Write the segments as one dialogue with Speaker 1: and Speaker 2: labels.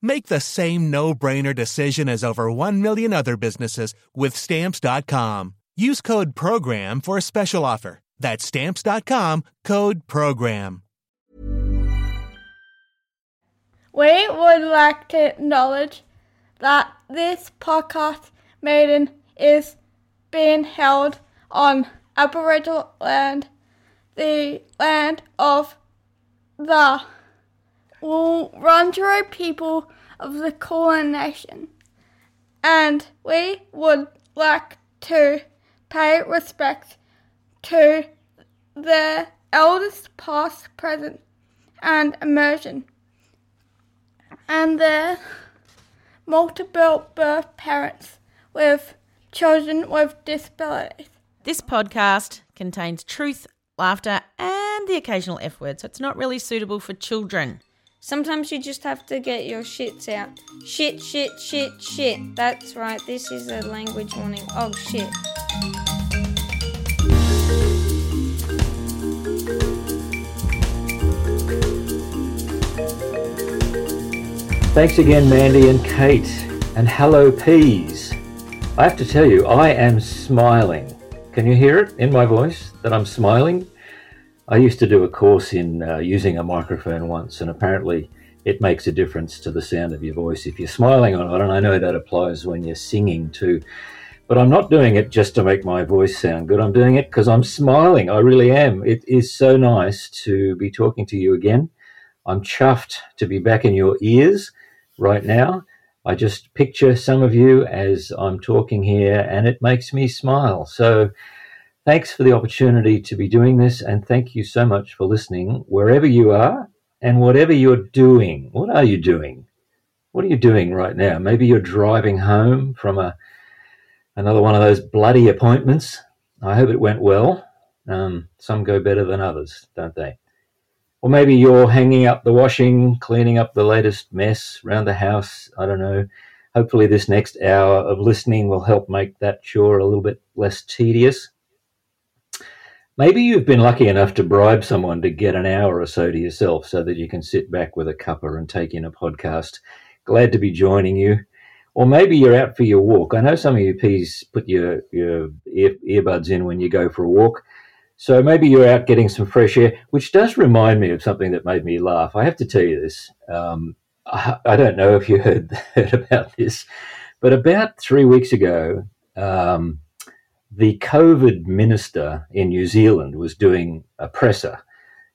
Speaker 1: Make the same no-brainer decision as over 1 million other businesses with stamps.com. Use code program for a special offer. That's stamps.com, code program.
Speaker 2: We would like to acknowledge that this podcast maiden is being held on Aboriginal land, the land of the Wurundjeri people of the Kulin Nation. And we would like to pay respect to the eldest past, present, and emerging, and their multiple birth parents with children with disabilities.
Speaker 3: This podcast contains truth, laughter, and the occasional F word, so it's not really suitable for children.
Speaker 4: Sometimes you just have to get your shits out. Shit, shit, shit, shit. That's right, this is a language warning. Oh shit.
Speaker 5: Thanks again, Mandy and Kate. And hello, peas. I have to tell you, I am smiling. Can you hear it in my voice that I'm smiling? I used to do a course in uh, using a microphone once, and apparently it makes a difference to the sound of your voice if you're smiling or not. And I know that applies when you're singing too. But I'm not doing it just to make my voice sound good. I'm doing it because I'm smiling. I really am. It is so nice to be talking to you again. I'm chuffed to be back in your ears right now. I just picture some of you as I'm talking here, and it makes me smile. So, thanks for the opportunity to be doing this, and thank you so much for listening wherever you are and whatever you're doing. What are you doing? What are you doing right now? Maybe you're driving home from a another one of those bloody appointments. I hope it went well. Um, some go better than others, don't they? Or maybe you're hanging up the washing, cleaning up the latest mess around the house. I don't know. Hopefully, this next hour of listening will help make that chore a little bit less tedious. Maybe you've been lucky enough to bribe someone to get an hour or so to yourself so that you can sit back with a cuppa and take in a podcast. Glad to be joining you. Or maybe you're out for your walk. I know some of you peas put your, your ear, earbuds in when you go for a walk. So maybe you're out getting some fresh air, which does remind me of something that made me laugh. I have to tell you this. Um, I, I, don't know if you heard, heard about this, but about three weeks ago, um, the COVID minister in New Zealand was doing a presser.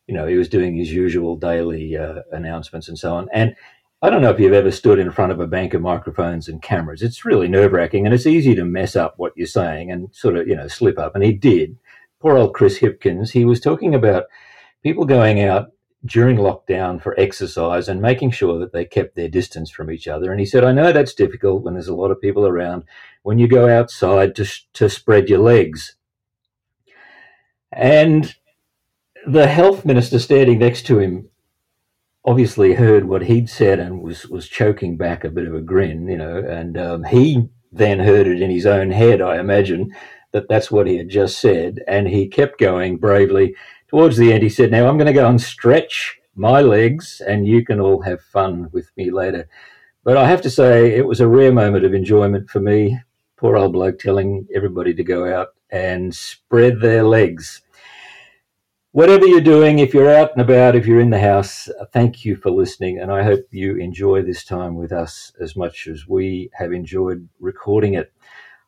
Speaker 5: You know, he was doing his usual daily uh, announcements and so on. And I don't know if you've ever stood in front of a bank of microphones and cameras. It's really nerve wracking and it's easy to mess up what you're saying and sort of, you know, slip up. And he did. Poor old Chris Hipkins, he was talking about people going out during lockdown for exercise and making sure that they kept their distance from each other. And he said, I know that's difficult when there's a lot of people around, when you go outside to, to spread your legs. And the health minister standing next to him obviously heard what he'd said and was, was choking back a bit of a grin, you know, and um, he then heard it in his own head, I imagine, that that's what he had just said. And he kept going bravely towards the end, he said, Now I'm going to go and stretch my legs, and you can all have fun with me later. But I have to say, it was a rare moment of enjoyment for me. Poor old bloke telling everybody to go out and spread their legs. Whatever you're doing, if you're out and about, if you're in the house, thank you for listening. And I hope you enjoy this time with us as much as we have enjoyed recording it.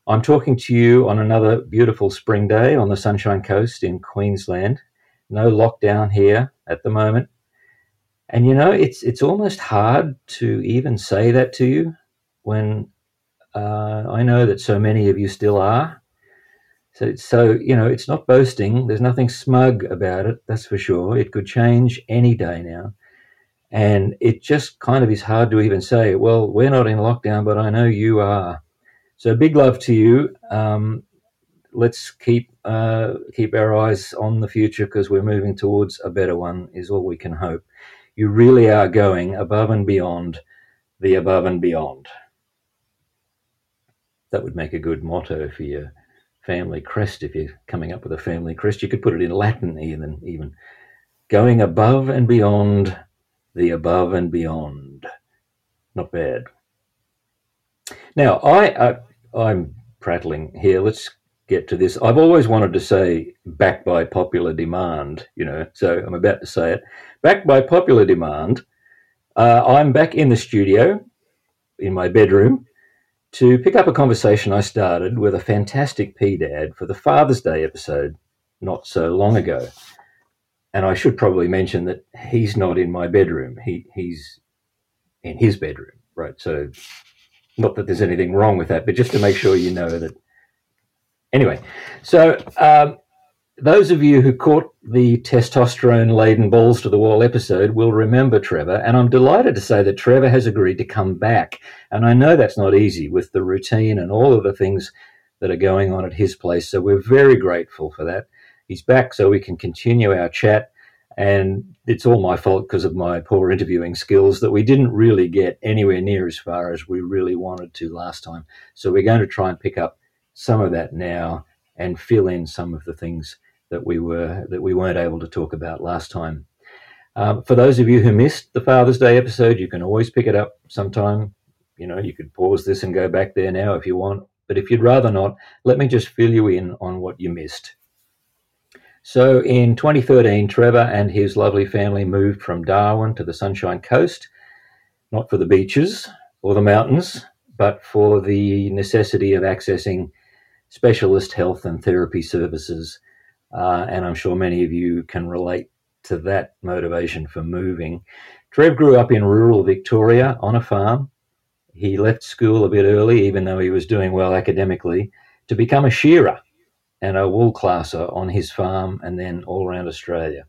Speaker 5: I'm talking to you on another beautiful spring day on the Sunshine Coast in Queensland no lockdown here at the moment. And you know, it's it's almost hard to even say that to you when uh, I know that so many of you still are. So, so you know, it's not boasting. There's nothing smug about it. That's for sure. It could change any day now, and it just kind of is hard to even say. Well, we're not in lockdown, but I know you are. So, big love to you. Um, let's keep uh, keep our eyes on the future because we're moving towards a better one. Is all we can hope. You really are going above and beyond the above and beyond. That would make a good motto for your family crest if you're coming up with a family crest. You could put it in Latin even even going above and beyond the above and beyond. Not bad. Now I uh, I'm prattling here. Let's get to this. I've always wanted to say back by popular demand, you know, so I'm about to say it. Back by popular demand, uh, I'm back in the studio in my bedroom to pick up a conversation I started with a fantastic P dad for the Father's Day episode not so long ago. And I should probably mention that he's not in my bedroom. He he's in his bedroom, right? So not that there's anything wrong with that, but just to make sure you know that Anyway, so um, those of you who caught the testosterone laden balls to the wall episode will remember Trevor, and I'm delighted to say that Trevor has agreed to come back. And I know that's not easy with the routine and all of the things that are going on at his place. So we're very grateful for that. He's back so we can continue our chat. And it's all my fault because of my poor interviewing skills that we didn't really get anywhere near as far as we really wanted to last time. So we're going to try and pick up some of that now and fill in some of the things that we were that we weren't able to talk about last time. Um, for those of you who missed the Father's Day episode, you can always pick it up sometime. You know, you could pause this and go back there now if you want. But if you'd rather not, let me just fill you in on what you missed. So in 2013, Trevor and his lovely family moved from Darwin to the Sunshine Coast, not for the beaches or the mountains, but for the necessity of accessing specialist health and therapy services. Uh, and I'm sure many of you can relate to that motivation for moving. Trev grew up in rural Victoria on a farm. He left school a bit early, even though he was doing well academically, to become a shearer and a wool classer on his farm and then all around Australia.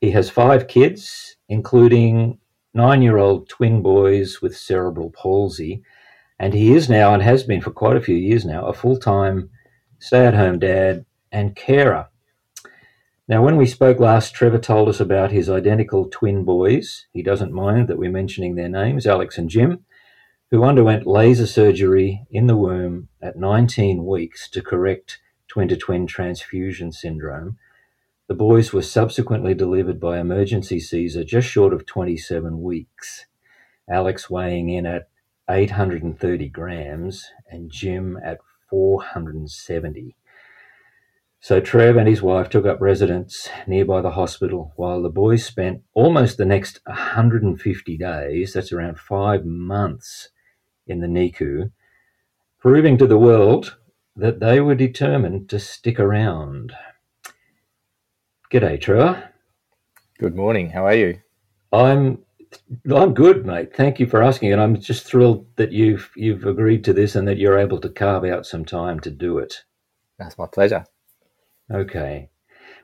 Speaker 5: He has five kids, including nine year old twin boys with cerebral palsy. And he is now, and has been for quite a few years now, a full time stay at home dad, and carer. Now, when we spoke last, Trevor told us about his identical twin boys. He doesn't mind that we're mentioning their names, Alex and Jim, who underwent laser surgery in the womb at 19 weeks to correct twin to twin transfusion syndrome. The boys were subsequently delivered by emergency Caesar just short of 27 weeks. Alex weighing in at 830 grams and Jim at 470. So Trev and his wife took up residence nearby the hospital while the boys spent almost the next 150 days, that's around five months, in the NICU, proving to the world that they were determined to stick around. G'day, Trevor.
Speaker 6: Good morning. How are you?
Speaker 5: I'm I'm good, mate. Thank you for asking, and I'm just thrilled that you've you've agreed to this and that you're able to carve out some time to do it.
Speaker 6: That's my pleasure.
Speaker 5: Okay,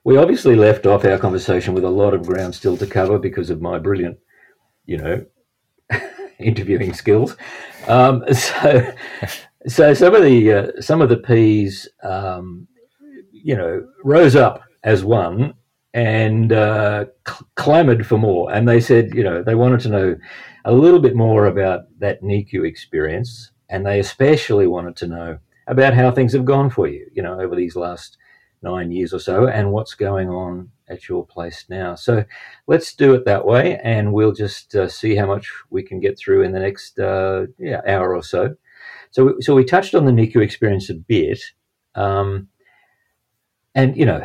Speaker 5: we obviously left off our conversation with a lot of ground still to cover because of my brilliant, you know, interviewing skills. Um, so, so some of the uh, some of the P's, um, you know, rose up as one and uh, cl- clamored for more. And they said, you know, they wanted to know a little bit more about that NICU experience. And they especially wanted to know about how things have gone for you, you know, over these last nine years or so and what's going on at your place now. So let's do it that way. And we'll just uh, see how much we can get through in the next uh, yeah, hour or so. So, so we touched on the NICU experience a bit. Um, and, you know,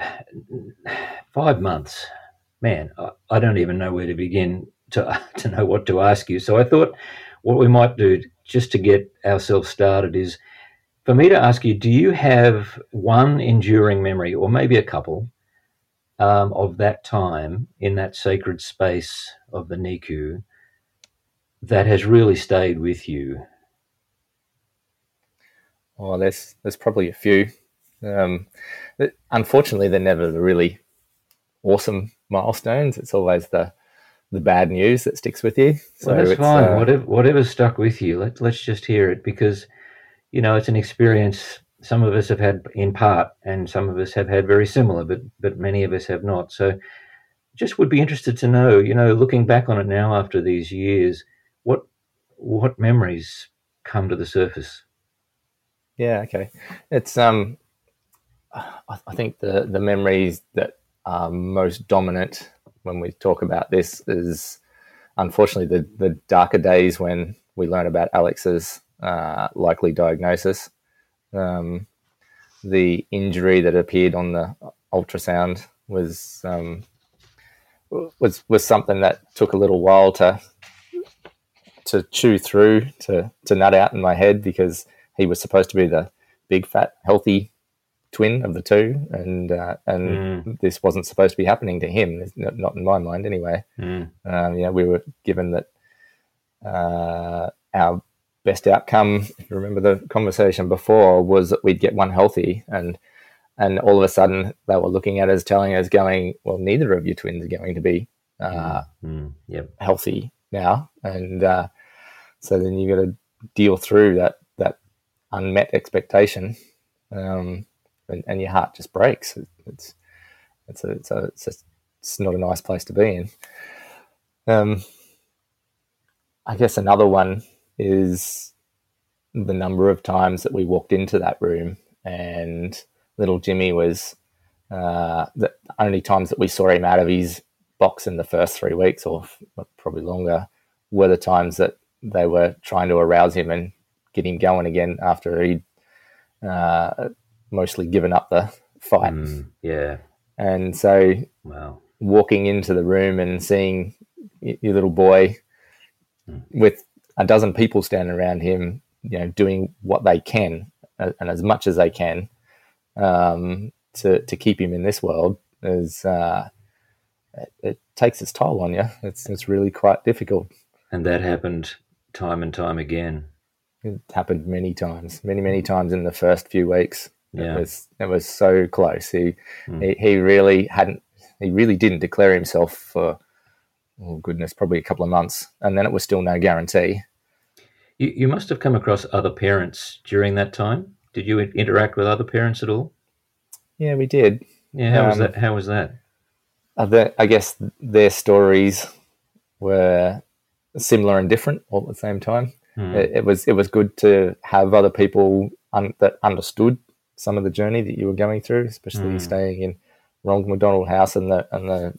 Speaker 5: five months, man, I, I don't even know where to begin to, to know what to ask you. So I thought what we might do just to get ourselves started is for me to ask you do you have one enduring memory, or maybe a couple, um, of that time in that sacred space of the NICU that has really stayed with you?
Speaker 6: Oh, there's there's probably a few. Um, unfortunately, they're never the really awesome milestones. It's always the the bad news that sticks with you.
Speaker 5: So well, that's fine. Uh, whatever whatever stuck with you, let let's just hear it because you know it's an experience some of us have had in part, and some of us have had very similar, but but many of us have not. So, just would be interested to know, you know, looking back on it now after these years, what what memories come to the surface?
Speaker 6: Yeah, okay. It's um, I think the the memories that are most dominant when we talk about this is unfortunately the the darker days when we learn about Alex's uh, likely diagnosis. Um, the injury that appeared on the ultrasound was um, was was something that took a little while to to chew through to to nut out in my head because he was supposed to be the big fat healthy twin of the two and uh, and mm. this wasn't supposed to be happening to him not in my mind anyway mm. um, you know we were given that uh, our best outcome, if you remember the conversation before, was that we'd get one healthy and and all of a sudden they were looking at us, telling us, going, "Well, neither of your twins are going to be uh, mm, yep. healthy now," and uh, so then you got to deal through that that unmet expectation, um, and, and, your heart just breaks. It's it's a, it's a, it's, a, it's not a nice place to be in. Um, I guess another one is the number of times that we walked into that room and little Jimmy was uh, the only times that we saw him out of his box in the first three weeks or probably longer were the times that they were trying to arouse him and get him going again after he'd uh, mostly given up the fight. Mm,
Speaker 5: yeah.
Speaker 6: And so
Speaker 5: wow.
Speaker 6: walking into the room and seeing your little boy mm. with a dozen people standing around him, you know, doing what they can and as much as they can um, to to keep him in this world is uh, it, it, takes its toll on you. It's it's really quite difficult.
Speaker 5: And that happened time and time again.
Speaker 6: It happened many times, many many times in the first few weeks.
Speaker 5: Yeah.
Speaker 6: It was it was so close. He mm. he, he really hadn't he really didn't declare himself for oh goodness, probably a couple of months, and then it was still no guarantee.
Speaker 5: You, you must have come across other parents during that time. Did you interact with other parents at all?
Speaker 6: Yeah, we did.
Speaker 5: Yeah, how um, was that? How was that?
Speaker 6: I guess their stories were similar and different all at the same time. Hmm. It, it, was it was good to have other people un- that understood some of the journey that you were going through, especially hmm. staying in Ronald McDonald House and the and the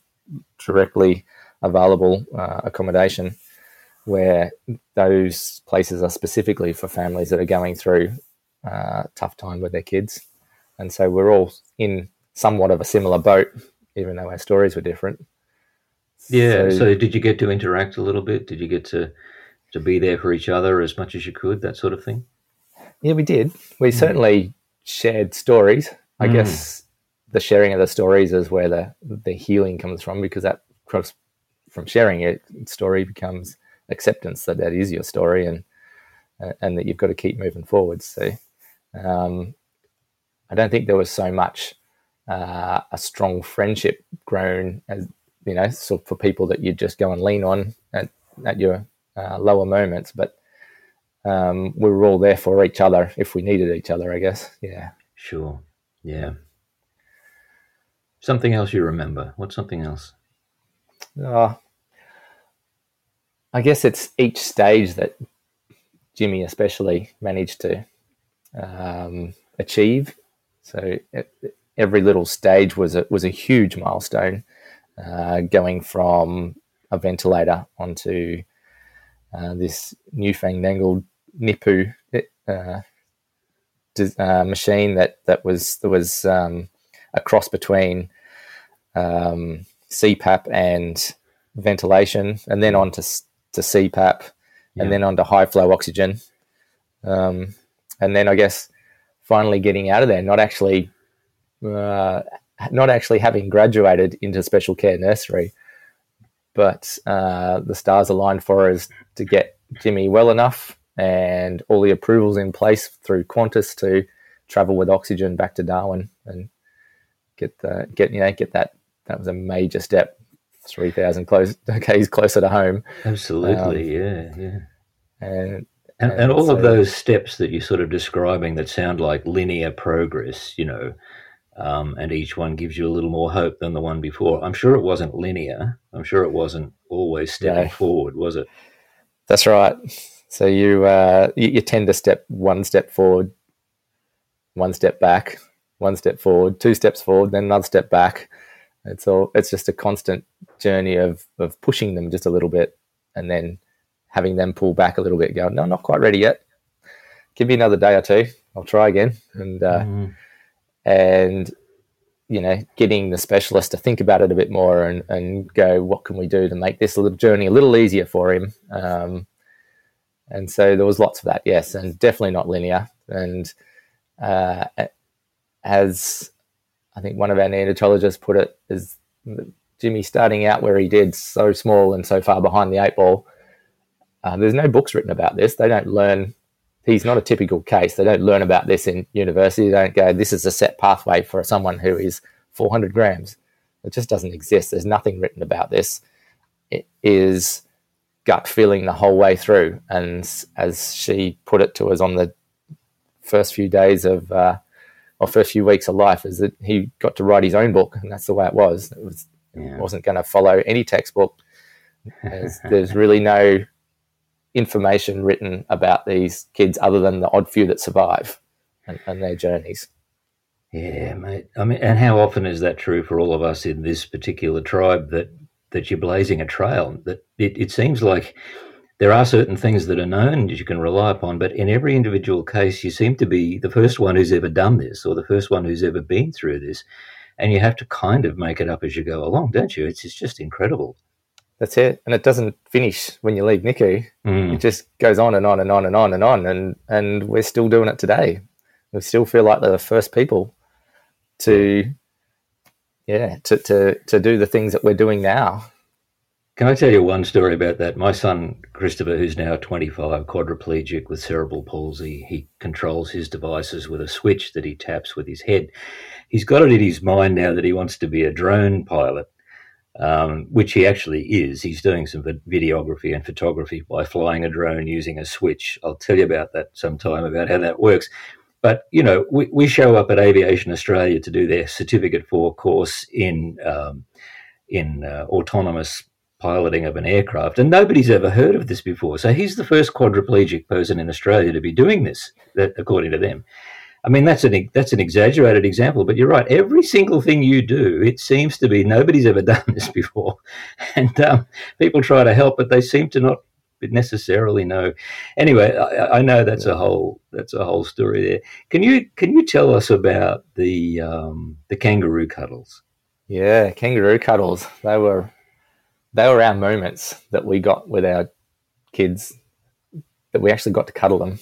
Speaker 6: directly available uh, accommodation where those places are specifically for families that are going through a uh, tough time with their kids. And so we're all in somewhat of a similar boat, even though our stories were different.
Speaker 5: Yeah. So, so, did you get to interact a little bit? Did you get to to be there for each other as much as you could, that sort of thing?
Speaker 6: Yeah, we did. We mm. certainly shared stories. I mm. guess the sharing of the stories is where the the healing comes from because that cross from sharing it story becomes acceptance that that is your story and and that you've got to keep moving forward. So um, I don't think there was so much uh, a strong friendship grown as you know, so for people that you just go and lean on at, at your uh, lower moments, but um, we were all there for each other if we needed each other, I guess. Yeah.
Speaker 5: Sure. Yeah. Something else you remember? What's something else?
Speaker 6: Uh, I guess it's each stage that Jimmy especially managed to um, achieve. So every little stage was a, was a huge milestone, uh, going from a ventilator onto uh, this newfangled NIPU uh, uh, machine that that was that was um, a cross between um, CPAP and ventilation, and then on to, to CPAP, yeah. and then on to high flow oxygen. Um, and then I guess finally getting out of there, not actually uh, not actually having graduated into special care nursery, but uh, the stars aligned for us to get Jimmy well enough and all the approvals in place through Qantas to travel with oxygen back to Darwin and get the get you know get that that was a major step, three thousand close okay, k's closer to home.
Speaker 5: Absolutely, um, yeah, yeah.
Speaker 6: And
Speaker 5: and, and, all so, of those steps that you're sort of describing that sound like linear progress, you know, um, and each one gives you a little more hope than the one before. I'm sure it wasn't linear. I'm sure it wasn't always stepping no. forward, was it?
Speaker 6: That's right. So you, uh, you, you tend to step one step forward, one step back, one step forward, two steps forward, then another step back. It's all it's just a constant journey of of pushing them just a little bit, and then having them pull back a little bit. Go, no, not quite ready yet. Give me another day or two. I'll try again, and uh, mm. and you know, getting the specialist to think about it a bit more and, and go, what can we do to make this little journey a little easier for him? Um, and so there was lots of that, yes, and definitely not linear. And uh, as I think one of our neonatologists put it, is Jimmy starting out where he did, so small and so far behind the eight ball. Uh, there's no books written about this. They don't learn he's not a typical case. They don't learn about this in university. They don't go, this is a set pathway for someone who is 400 grams. It just doesn't exist. There's nothing written about this. It is gut feeling the whole way through. And as she put it to us on the first few days of, uh, or first few weeks of life, is that he got to write his own book, and that's the way it was. It was yeah. wasn't going to follow any textbook. There's, there's really no information written about these kids other than the odd few that survive and, and their journeys.
Speaker 5: Yeah, mate. I mean, and how often is that true for all of us in this particular tribe that that you're blazing a trail? That it, it seems like there are certain things that are known that you can rely upon, but in every individual case, you seem to be the first one who's ever done this or the first one who's ever been through this, and you have to kind of make it up as you go along, don't you? It's it's just incredible
Speaker 6: that's it. And it doesn't finish when you leave NICU. Mm. It just goes on and on and on and on and on. And, and we're still doing it today. We still feel like they're the first people to, yeah, to, to, to do the things that we're doing now.
Speaker 5: Can I tell you one story about that? My son, Christopher, who's now 25, quadriplegic with cerebral palsy, he controls his devices with a switch that he taps with his head. He's got it in his mind now that he wants to be a drone pilot um, which he actually is. He's doing some videography and photography by flying a drone using a switch. I'll tell you about that sometime about how that works. But you know, we, we show up at Aviation Australia to do their certificate for course in um, in uh, autonomous piloting of an aircraft, and nobody's ever heard of this before. So he's the first quadriplegic person in Australia to be doing this, that, according to them. I mean, that's an that's an exaggerated example, but you're right. Every single thing you do, it seems to be nobody's ever done this before, and um, people try to help, but they seem to not necessarily know. Anyway, I, I, know that's a whole that's a whole story there. Can you can you tell us about the um, the kangaroo cuddles?
Speaker 6: Yeah, kangaroo cuddles. They were they were our moments that we got with our kids that we actually got to cuddle them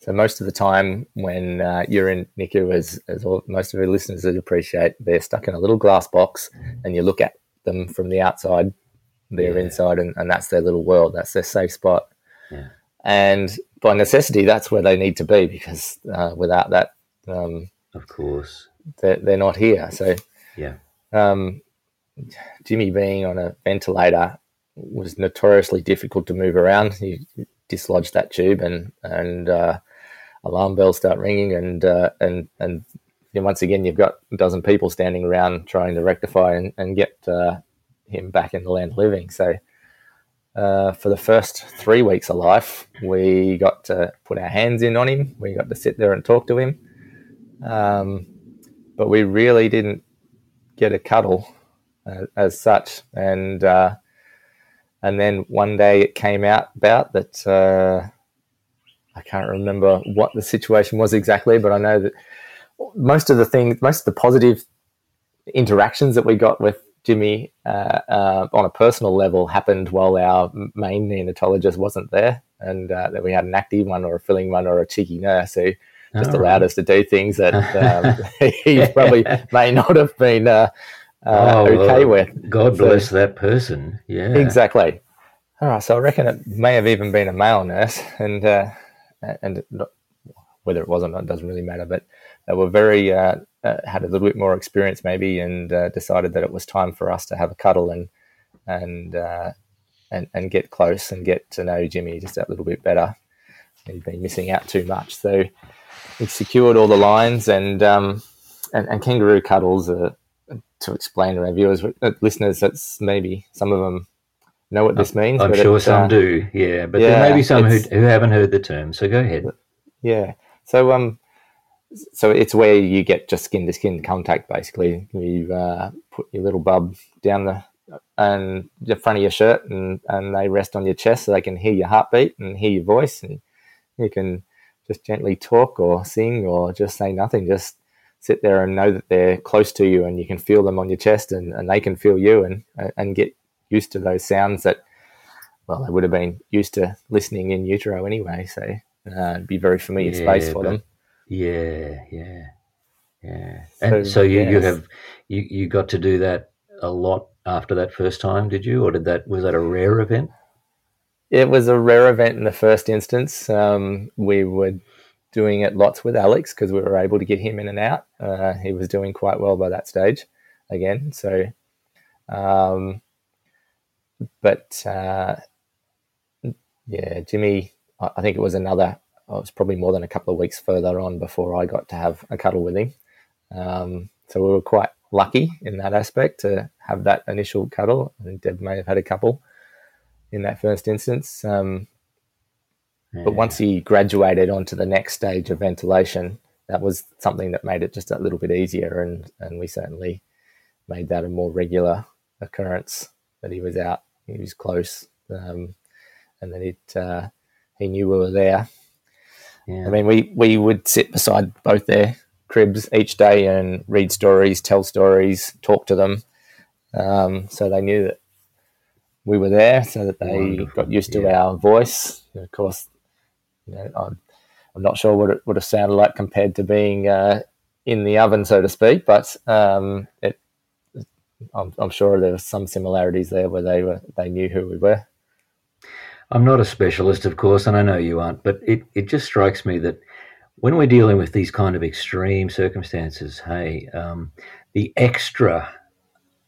Speaker 6: so most of the time when uh, you're in NICU, as, as all, most of our listeners would appreciate, they're stuck in a little glass box and you look at them from the outside, they're yeah. inside and, and that's their little world. That's their safe spot. Yeah. And by necessity, that's where they need to be because uh, without that, um,
Speaker 5: of course,
Speaker 6: they're, they're not here. So
Speaker 5: yeah,
Speaker 6: um, Jimmy being on a ventilator was notoriously difficult to move around. You dislodge that tube and and uh, alarm bells start ringing, and uh, and and once again you've got a dozen people standing around trying to rectify and, and get uh, him back in the land living. So. Uh, for the first three weeks of life, we got to put our hands in on him. We got to sit there and talk to him. Um, but we really didn't get a cuddle uh, as such. And uh, and then one day it came out about that uh, I can't remember what the situation was exactly, but I know that most of the things, most of the positive interactions that we got with Jimmy uh, uh, on a personal level happened while our main neonatologist wasn't there, and uh, that we had an active one or a filling one or a cheeky nurse who just oh, allowed right. us to do things that um, he probably may not have been uh, uh, oh, okay well, with.
Speaker 5: God so, bless that person. Yeah,
Speaker 6: exactly. All right, so I reckon it may have even been a male nurse, and uh, and whether it was or not doesn't really matter. But they were very uh, uh, had a little bit more experience maybe, and uh, decided that it was time for us to have a cuddle and and and and get close and get to know Jimmy just a little bit better. He'd been missing out too much, so we secured all the lines and um, and, and kangaroo cuddles. Uh, to explain to our viewers, uh, listeners, that's maybe some of them know what this means.
Speaker 5: I'm sure it, some uh, do, yeah. But yeah, there may be some who, who haven't heard the term. So go ahead.
Speaker 6: Yeah. So um, so it's where you get just skin to skin contact. Basically, you uh, put your little bub down the and the front of your shirt, and and they rest on your chest so they can hear your heartbeat and hear your voice, and you can just gently talk or sing or just say nothing. Just sit there and know that they're close to you, and you can feel them on your chest, and, and they can feel you, and and get used to those sounds that well they would have been used to listening in utero anyway. So uh, it'd be very familiar yeah, space for them.
Speaker 5: Yeah, yeah, yeah. And so, so you, yes. you have you, you got to do that a lot after that first time, did you, or did that was that a rare event?
Speaker 6: It was a rare event in the first instance. Um, we were doing it lots with Alex because we were able to get him in and out. Uh, he was doing quite well by that stage again. So, um, but uh, yeah, Jimmy, I think it was another, oh, it was probably more than a couple of weeks further on before I got to have a cuddle with him. Um, so we were quite lucky in that aspect to have that initial cuddle. I think Deb may have had a couple in that first instance. Um, yeah. But once he graduated onto the next stage of ventilation, that was something that made it just a little bit easier, and and we certainly made that a more regular occurrence that he was out, he was close, um, and that it uh, he knew we were there. Yeah. I mean, we we would sit beside both their cribs each day and read stories, tell stories, talk to them, um, so they knew that we were there, so that they Wonderful. got used to yeah. our voice. And of course, you know, I'm, I'm not sure what it would have sounded like compared to being uh, in the oven, so to speak, but um, it, I'm, I'm, sure there were some similarities there where they were they knew who we were.
Speaker 5: I'm not a specialist, of course, and I know you aren't, but it, it just strikes me that when we're dealing with these kind of extreme circumstances, hey, um, the extra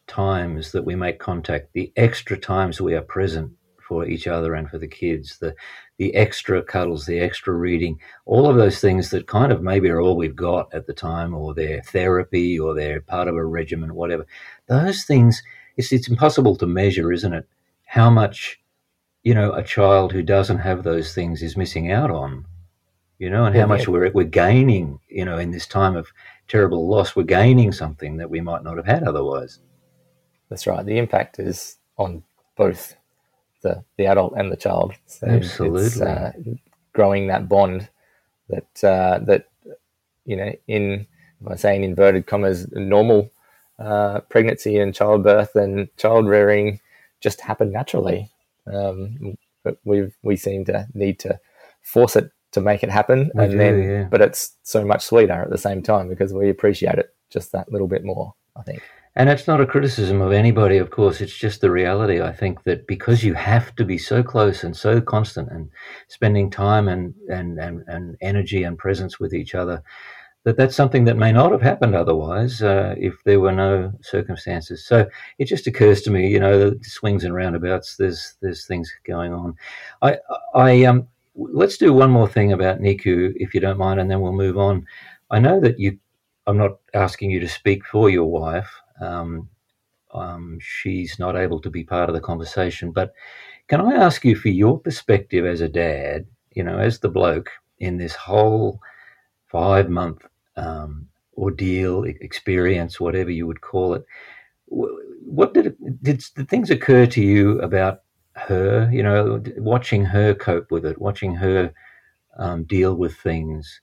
Speaker 5: times that we make contact, the extra times we are present for each other and for the kids, the the extra cuddles, the extra reading, all of those things that kind of maybe are all we've got at the time, or their therapy, or they're part of a regimen, whatever. Those things, it's it's impossible to measure, isn't it? How much, you know, a child who doesn't have those things is missing out on, you know, and how much we're we're gaining, you know, in this time of terrible loss, we're gaining something that we might not have had otherwise.
Speaker 6: That's right. The impact is on both the the adult and the child.
Speaker 5: So Absolutely, uh,
Speaker 6: growing that bond that uh, that you know in if I say in inverted commas normal uh, pregnancy and childbirth and child rearing just happen naturally. Um, but we we seem to need to force it to make it happen, we and do, then yeah. but it's so much sweeter at the same time because we appreciate it just that little bit more. I think.
Speaker 5: And it's not a criticism of anybody, of course. It's just the reality. I think that because you have to be so close and so constant and spending time and, and, and, and energy and presence with each other, that that's something that may not have happened otherwise uh, if there were no circumstances. So it just occurs to me, you know, the swings and roundabouts. There's there's things going on. I I um let's do one more thing about NICU, if you don't mind, and then we'll move on. I know that you. I'm not asking you to speak for your wife, um, um, she's not able to be part of the conversation. But can I ask you for your perspective as a dad, you know, as the bloke in this whole five month um, ordeal, experience, whatever you would call it? What did, did did things occur to you about her? You know, watching her cope with it, watching her um, deal with things.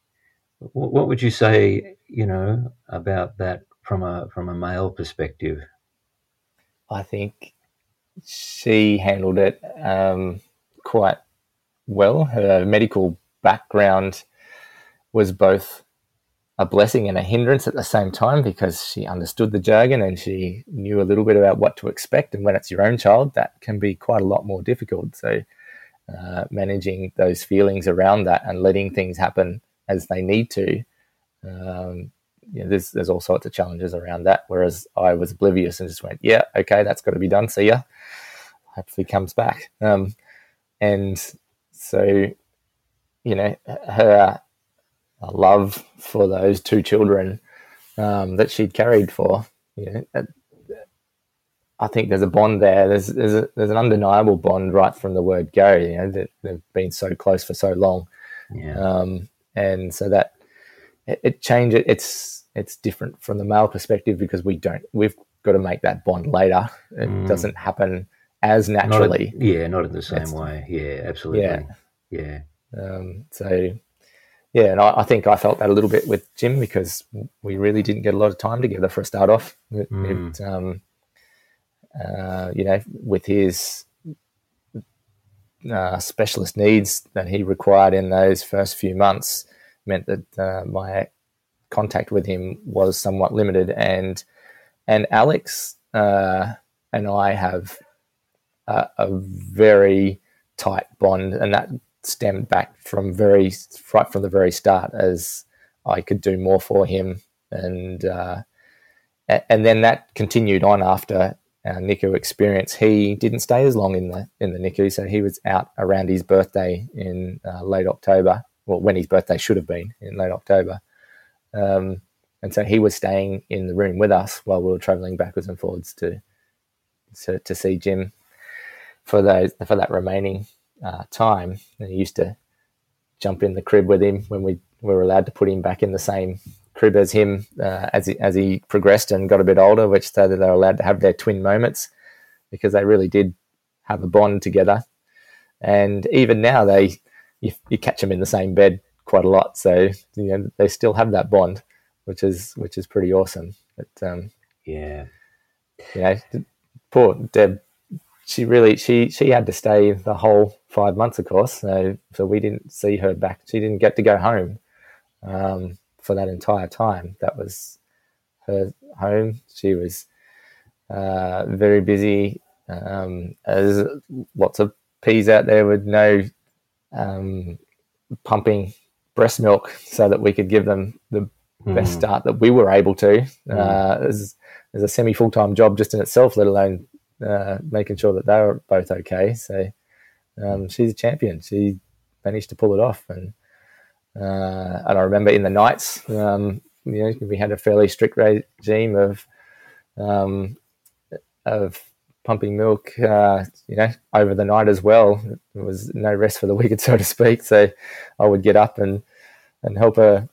Speaker 5: What, what would you say, you know, about that from a from a male perspective?
Speaker 6: I think she handled it um, quite well. Her medical background was both a blessing and a hindrance at the same time because she understood the jargon and she knew a little bit about what to expect. And when it's your own child, that can be quite a lot more difficult. So, uh, managing those feelings around that and letting things happen as they need to, um, you know, there's there's all sorts of challenges around that. Whereas I was oblivious and just went, yeah, okay, that's got to be done. See ya. Hopefully comes back. Um, and so, you know, her love for those two children um, that she'd carried for. You know, I think there's a bond there. There's there's, a, there's an undeniable bond right from the word go. You know, that they've been so close for so long,
Speaker 5: Yeah.
Speaker 6: um, and so that it, it changes. It's it's different from the male perspective because we don't. We've got to make that bond later. It
Speaker 5: Mm.
Speaker 6: doesn't happen as
Speaker 5: Not in-
Speaker 6: naturally.
Speaker 5: yeah, not in the same
Speaker 6: It's-
Speaker 5: way. Yeah, absolutely.
Speaker 6: Yeah.
Speaker 5: Yeah.
Speaker 6: Um, so, yeah, and I, I think I felt that a little bit with Jim because we really didn't get a lot of time together for a start off. It,
Speaker 5: Mm.
Speaker 6: it, um, uh, you know, with his uh, specialist needs that he required in those first few months, meant that uh, my contact with him was somewhat limited. And and Alex uh, and I have a, a very tight bond, and that stemmed back from very right from the very start as I could do more for him, and uh, and then that continued on after our NICU experience. He didn't stay as long in the in the NICU, so he was out around his birthday in uh, late October. Well, when his birthday should have been in late October, um, and so he was staying in the room with us while we were traveling backwards and forwards to to, to see Jim for those for that remaining uh, time. And used to jump in the crib with him when we were allowed to put him back in the same crib as him uh, as he as he progressed and got a bit older, which so that they were allowed to have their twin moments because they really did have a bond together. And even now, they you, you catch them in the same bed quite a lot, so you know they still have that bond, which is which is pretty awesome. But um,
Speaker 5: Yeah.
Speaker 6: you know, poor Deb, she really she she had to stay the whole five months, of course. So so we didn't see her back. She didn't get to go home um, for that entire time. That was her home. She was uh, very busy, um, as lots of peas out there would no um, pumping breast milk so that we could give them the best
Speaker 5: Mm.
Speaker 6: start that we were able to. Uh, as, as a semi full time job just in itself, let alone uh, making sure that they were both okay. So um, she's a champion. She managed to pull it off, and uh, and I remember in the nights, um, you know, we had a fairly strict regime of um, of pumping milk, uh, you know, over the night as well. There was no rest for the wicked, so to speak. So I would get up and and help her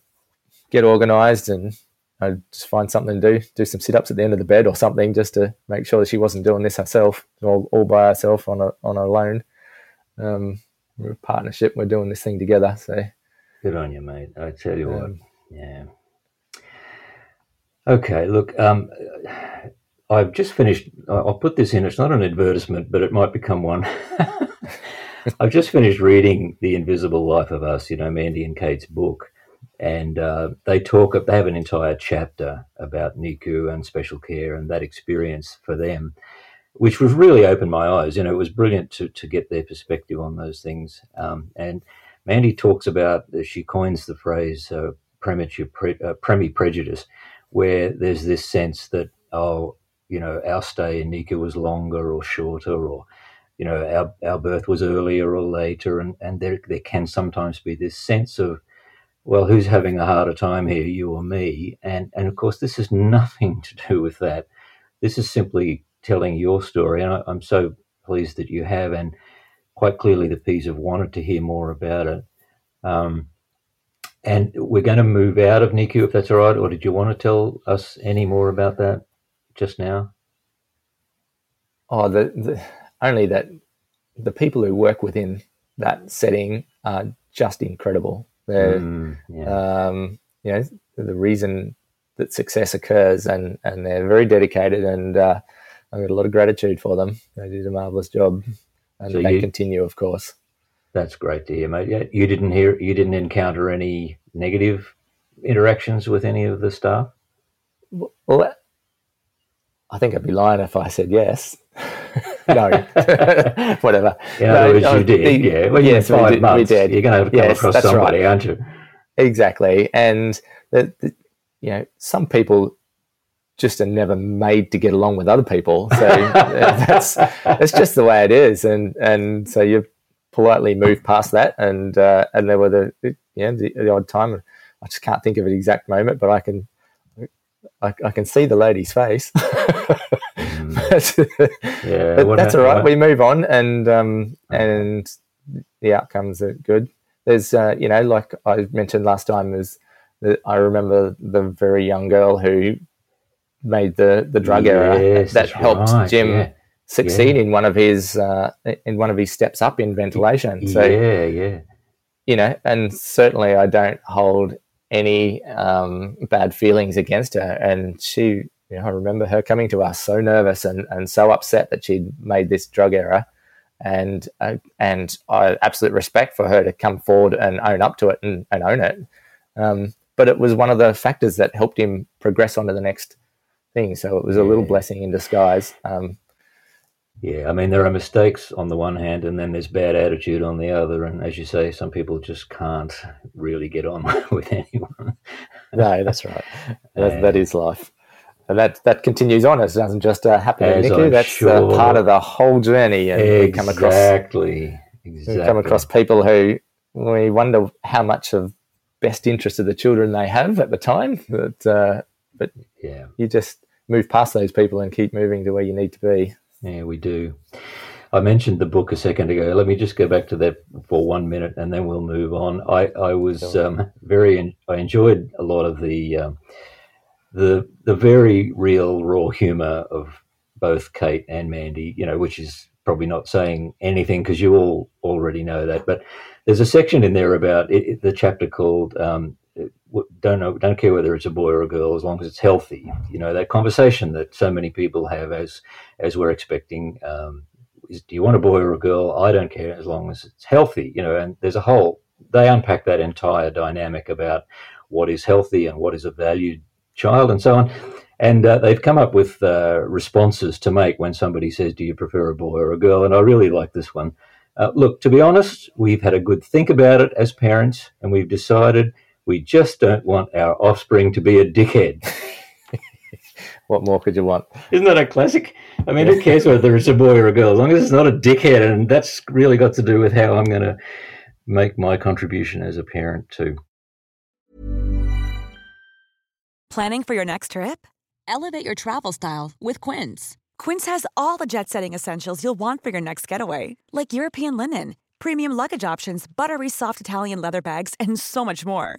Speaker 6: get organised, and I'd just find something to do, do some sit ups at the end of the bed or something, just to make sure that she wasn't doing this herself, all, all by herself on a on her own. Um, we're a partnership. We're doing this thing together. So
Speaker 5: Good on you, mate. I tell you what.
Speaker 6: Um,
Speaker 5: Yeah. Okay, look, um, I've just finished. I'll put this in. It's not an advertisement, but it might become one. I've just finished reading The Invisible Life of Us, you know, Mandy and Kate's book. And uh, they talk, they have an entire chapter about NICU and special care and that experience for them, which was really opened my eyes. You know, it was brilliant to, to get their perspective on those things. Um, and Mandy talks about, she coins the phrase uh, premature pre, uh, premi prejudice, where there's this sense that, oh, you know, our stay in NICU was longer or shorter, or, you know, our, our birth was earlier or later. And, and there, there can sometimes be this sense of, well, who's having a harder time here, you or me? And, and of course, this has nothing to do with that. This is simply telling your story. And I, I'm so pleased that you have. And quite clearly, the P's have wanted to hear more about it. Um, and we're going to move out of NICU, if that's all right. Or did you want to tell us any more about that just now?
Speaker 6: Oh, the, the only that the people who work within that setting are just incredible. They're,
Speaker 5: Mm, yeah.
Speaker 6: um, you know, the reason that success occurs, and and they're very dedicated, and uh, I've got a lot of gratitude for them. They did a marvelous job, and
Speaker 5: So
Speaker 6: they
Speaker 5: you-
Speaker 6: continue, of course.
Speaker 5: That's great to hear, mate. Yeah, you didn't hear, you didn't encounter any negative interactions with any of the staff.
Speaker 6: Well, I think I'd be lying if I said yes. no, whatever.
Speaker 5: In
Speaker 6: no,
Speaker 5: words, you did.
Speaker 6: the-
Speaker 5: yeah. Well,
Speaker 6: yes,
Speaker 5: in
Speaker 6: we
Speaker 5: five
Speaker 6: did- we did.
Speaker 5: you're going to come
Speaker 6: Yes,
Speaker 5: across somebody,
Speaker 6: right.
Speaker 5: aren't you?
Speaker 6: Exactly, and the, the, you know, some people just are never made to get along with other people. So that's that's just the way it is, and and so you politely move past that, and uh, and there were the you know the, the odd time. I just can't think of an exact moment, but I can I, I can see the lady's face. But-
Speaker 5: Yeah,
Speaker 6: but that's all right.
Speaker 5: what-
Speaker 6: We move on, and um, and the outcomes are good. There's, uh, you know, like I mentioned last time, there's, the, I remember the very young girl who made the the drug error that helped
Speaker 5: right,
Speaker 6: Jim
Speaker 5: yeah.
Speaker 6: succeed in one of his uh, in one of his steps up in ventilation. So
Speaker 5: yeah, yeah.
Speaker 6: you know, and certainly I don't hold any um, bad feelings against her. And she, you know, I remember her coming to us so nervous and, and so upset that she'd made this drug error. And uh, and I absolute respect for her to come forward and own up to it and, and own it. Um, but it was one of the factors that helped him progress on to the next thing. So it was a little blessing in disguise. Um,
Speaker 5: Yeah, I mean, there are mistakes on the one hand, and then there's bad attitude on the other. And as you say, some people just can't really get on with anyone.
Speaker 6: No, that's right. That, that is life. And that, that continues on. It doesn't just uh, happen to.
Speaker 5: I'm
Speaker 6: That's
Speaker 5: sure.
Speaker 6: uh, part of the whole journey. And we come across
Speaker 5: exactly,
Speaker 6: we come across people who we wonder how much of best interest of the children they have at the time. But uh, but
Speaker 5: Yeah,
Speaker 6: you just move past those people and keep moving to where you need to be.
Speaker 5: Yeah, we do. I mentioned the book a second ago. Let me just go back to that for one minute, and then we'll move on. I, I was um, very, I enjoyed a lot of the um, the the very real raw humor of both Kate and Mandy. You know, which is probably not saying anything because you all already know that. But there's a section in there about it, the chapter called um, w- "Don't know, don't care whether it's a boy or a girl, as long as it's healthy." You know, that conversation that so many people have as as we're expecting. Um, is, do you want a boy or a girl? I don't care as long as it's healthy, you know. And there's a whole they unpack that entire dynamic about what is healthy and what is a valued child and so on. And uh, they've come up with uh, responses to make when somebody says, "Do you prefer a boy or a girl?" And I really like this one. Uh, look, to be honest, we've had a good think about it as parents, and we've decided we just don't want our offspring to be a dickhead.
Speaker 6: What more could you want?
Speaker 5: Isn't that a classic? I mean, who cares whether it's a boy or a girl, as long as it's not a dickhead, and that's really got to do with how I'm going to make my contribution as a parent too.
Speaker 7: Planning for your next trip?
Speaker 8: Elevate your travel style with Quince.
Speaker 7: Quince has all the jet setting essentials you'll want for your next getaway, like European linen, premium luggage options, buttery soft Italian leather bags, and so much more.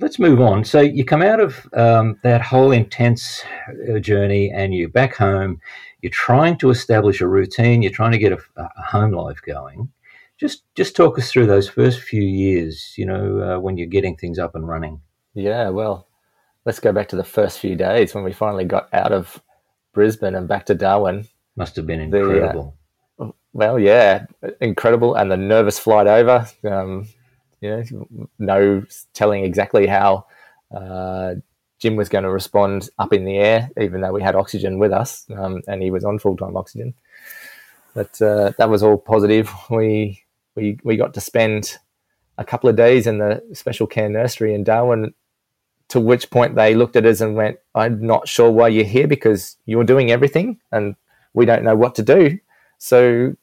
Speaker 5: Let's move on. So you come out of um, that whole intense uh, journey, and you're back home. You're trying to establish a routine. You're trying to get a, a home life going. Just, just talk us through those first few years. You know, uh, when you're getting things up and running.
Speaker 6: Yeah, well, let's go back to the first few days when we finally got out of Brisbane and back to Darwin.
Speaker 5: Must have been
Speaker 6: The, uh,
Speaker 5: incredible.
Speaker 6: Well, yeah, incredible, and the nervous flight over. Um, you know, no telling exactly how uh, Jim was going to respond up in the air, even though we had oxygen with us, um, and he was on full time oxygen. But uh, that was all positive. We we we got to spend a couple of days in the special care nursery in Darwin. To which point they looked at us and went, "I'm not sure why you're here because you're doing everything, and we don't know what to do." So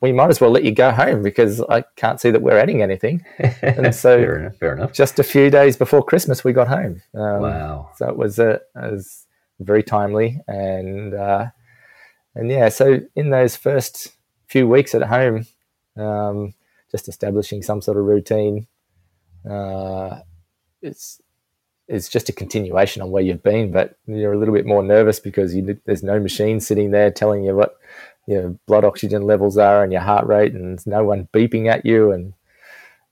Speaker 6: we might as well let you go home because I can't see that we're adding anything. And so
Speaker 5: fair enough. Fair enough.
Speaker 6: just a few days before Christmas, we got home. Um,
Speaker 5: Wow.
Speaker 6: So it was, uh, it was very timely. And, uh, and yeah, so in those first few weeks at home, um, just establishing some sort of routine, uh, it's, it's just a continuation on where you've been, but you're a little bit more nervous because you, there's no machine sitting there telling you what your blood oxygen levels are and your heart rate, and no one beeping at you, and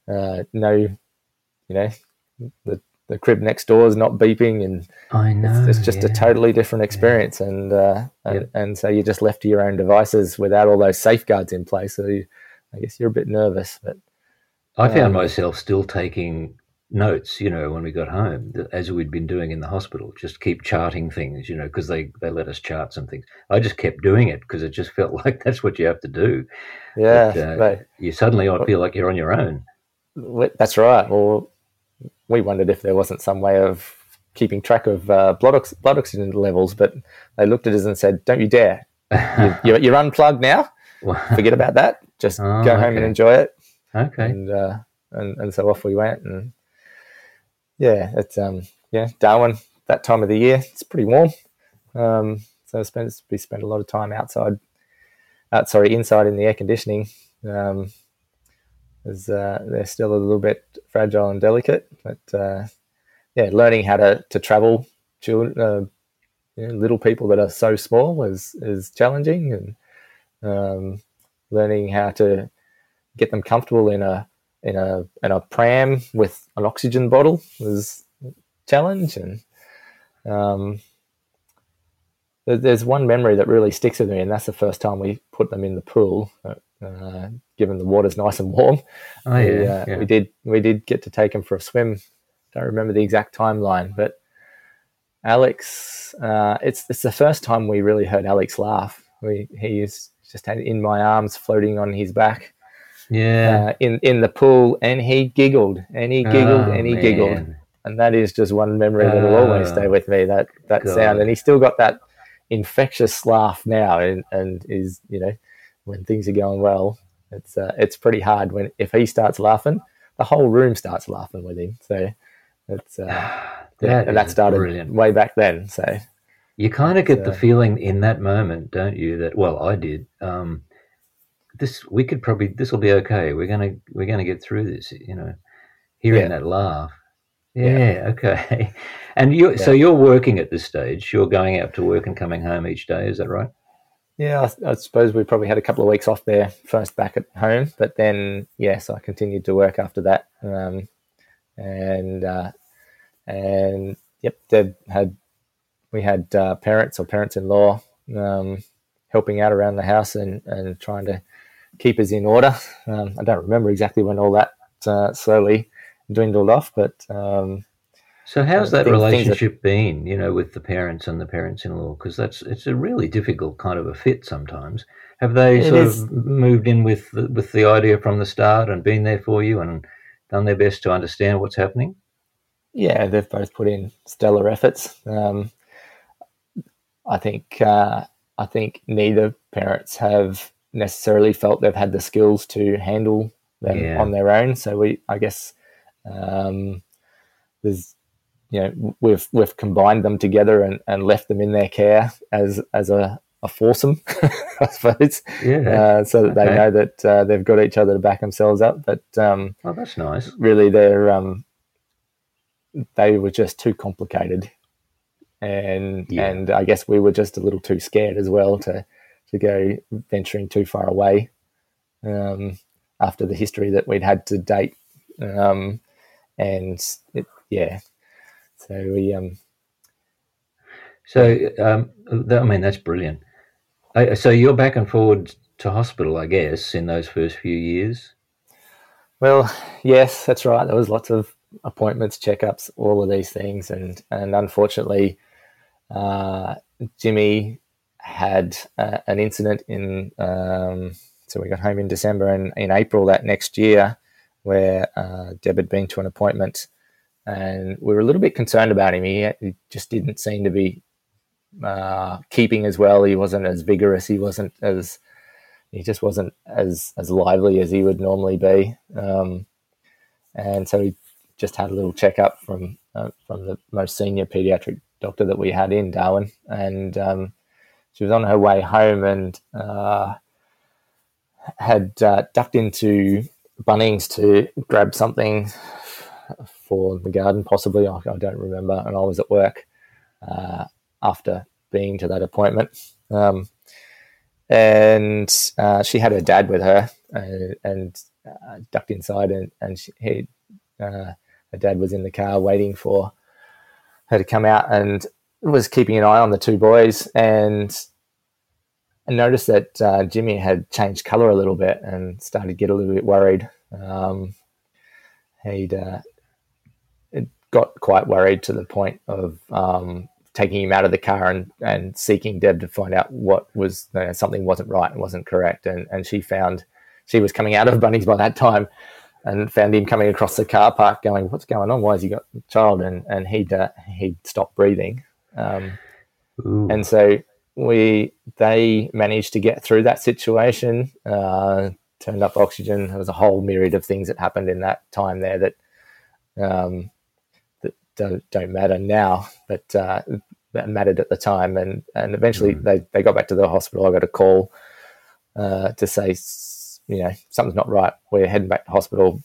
Speaker 6: uh, no, you know, the the crib next door is not beeping, and
Speaker 5: I know.
Speaker 6: it's, it's just
Speaker 5: yeah.
Speaker 6: a totally different experience, and uh, and,
Speaker 5: Yep.
Speaker 6: and so you're just left to your own devices without all those safeguards in place. So you, I guess you're a bit nervous, but
Speaker 5: I found
Speaker 6: Um,
Speaker 5: myself still taking notes, you know, when we got home, as we'd been doing in the hospital, just keep charting things, you know, because they, they let us chart some things. I just kept doing it because it just felt like that's what you have to do.
Speaker 6: yeah,
Speaker 5: But, uh,
Speaker 6: but
Speaker 5: You suddenly feel like you're on your own.
Speaker 6: that's right. Well, we wondered if there wasn't some way of keeping track of uh, blood ox- blood oxygen levels, but they looked at us and said, "Don't you dare! You, you're, you're unplugged now. Forget about that. Just
Speaker 5: Oh,
Speaker 6: go home and enjoy it."
Speaker 5: okay.
Speaker 6: and uh, and and so off we went, and yeah, it's um yeah Darwin that time of the year it's pretty warm, um so I spent we spent a lot of time outside, out sorry inside in the air conditioning, um, as uh, they're still a little bit fragile and delicate, but uh, yeah, learning how to to travel children. Uh, you know, little people that are so small is is challenging, and um, learning how to get them comfortable in a in a in a pram with an oxygen bottle was a challenge and um, there's one memory that really sticks with me and that's the first time we put them in the pool uh, given the water's nice and warm.
Speaker 5: Oh,
Speaker 6: we, uh,
Speaker 5: yeah.
Speaker 6: we did we did get to take him for a swim. Don't remember the exact timeline but Alex uh, it's it's the first time we really heard Alex laugh. We he is just in my arms floating on his back
Speaker 5: yeah.
Speaker 6: uh, in in the pool, and he giggled and he giggled
Speaker 5: Oh,
Speaker 6: and he giggled, and that is just one memory that'll always
Speaker 5: Oh,
Speaker 6: stay with me. That that
Speaker 5: God.
Speaker 6: sound, and he's still got that infectious laugh now, and and is you know when things are going well, it's uh, it's pretty hard when if he starts laughing, the whole room starts laughing with him. So it's uh,
Speaker 5: That
Speaker 6: and that started
Speaker 5: brilliant.
Speaker 6: way back then. So
Speaker 5: You kind of get the
Speaker 6: uh,
Speaker 5: feeling in that moment, don't you? That well, I did. Um, this we could probably this will be okay. We're gonna we're gonna get through this. You know, hearing
Speaker 6: Yeah.
Speaker 5: that laugh.
Speaker 6: Yeah.
Speaker 5: Yeah. Okay. And you so you're working at this stage. You're going out to work and coming home each day. Is that right?
Speaker 6: Yeah, I, I suppose we probably had a couple of weeks off there first back at home, but then yeah, so I continued to work after that, um, and uh, and yep, Deb had we had uh, parents or parents-in-law um, helping out around the house and and trying to keep us in order. Um, I don't remember exactly when all that uh, slowly dwindled off, but um,
Speaker 5: So how's
Speaker 6: Uh,
Speaker 5: that
Speaker 6: things- things that-
Speaker 5: relationship been? You know, with the parents and the parents-in-law, because that's it's a really difficult kind of a fit sometimes. Have they
Speaker 6: It
Speaker 5: sort
Speaker 6: is.
Speaker 5: of moved in with the, with the idea from the start and been there for you and done their best to understand what's happening?
Speaker 6: yeah, they've both put in stellar efforts. Um, I think uh, I think neither parents have necessarily felt they've had the skills to handle them
Speaker 5: Yeah.
Speaker 6: on their own. So we, I guess, um, there's you know we've we've combined them together and, and left them in their care as as a, a foursome, I suppose,
Speaker 5: Yeah.
Speaker 6: uh, so that they know that uh, they've got each other to back themselves up. But um,
Speaker 5: oh, that's nice.
Speaker 6: really they're um they were just too complicated and
Speaker 5: Yeah.
Speaker 6: and i guess we were just a little too scared as well to to go venturing too far away um after the history that we'd had to date um and it, yeah so we um
Speaker 5: So, um, that, I mean, that's brilliant. Uh, So you're back and forward to hospital, I guess, in those first few years.
Speaker 6: Well, yes, that's right. There was lots of appointments, checkups, all of these things, and and unfortunately, uh, Jimmy had uh, an incident in. Um, so we got home in December, and in April that next year, where uh, Deb had been to an appointment, and we were a little bit concerned about him. He, he just didn't seem to be uh, keeping as well. He wasn't as vigorous. He wasn't as he just wasn't as as lively as he would normally be. Um, and so we just had a little checkup from uh, from the most senior pediatric doctor that we had in Darwin, and um, she was on her way home and uh, had uh, ducked into Bunnings to grab something for the garden, possibly. I, I don't remember. And I was at work uh, after being to that appointment. Um, and uh, she had her dad with her and, and uh, ducked inside, and, and she, he, uh, her dad was in the car waiting for her to come out and was keeping an eye on the two boys. And I noticed that uh, Jimmy had changed color a little bit and started to get a little bit worried. Um, he'd uh, got quite worried to the point of um, taking him out of the car and, and seeking Deb to find out what was you know, something wasn't right and wasn't correct. And, and she found she was coming out of Bunnings by that time and found him coming across the car park going, what's going on? Why has he got a child? And, and he'd, uh, he'd stopped breathing. Um, and so we, they managed to get through that situation, uh, turned up oxygen. There was a whole myriad of things that happened in that time there that, um, that don't, don't matter now, but, uh, that mattered at the time. And, and eventually mm. they, they got back to the hospital. I got a call, uh, to say, you know, something's not right. We're heading back to hospital.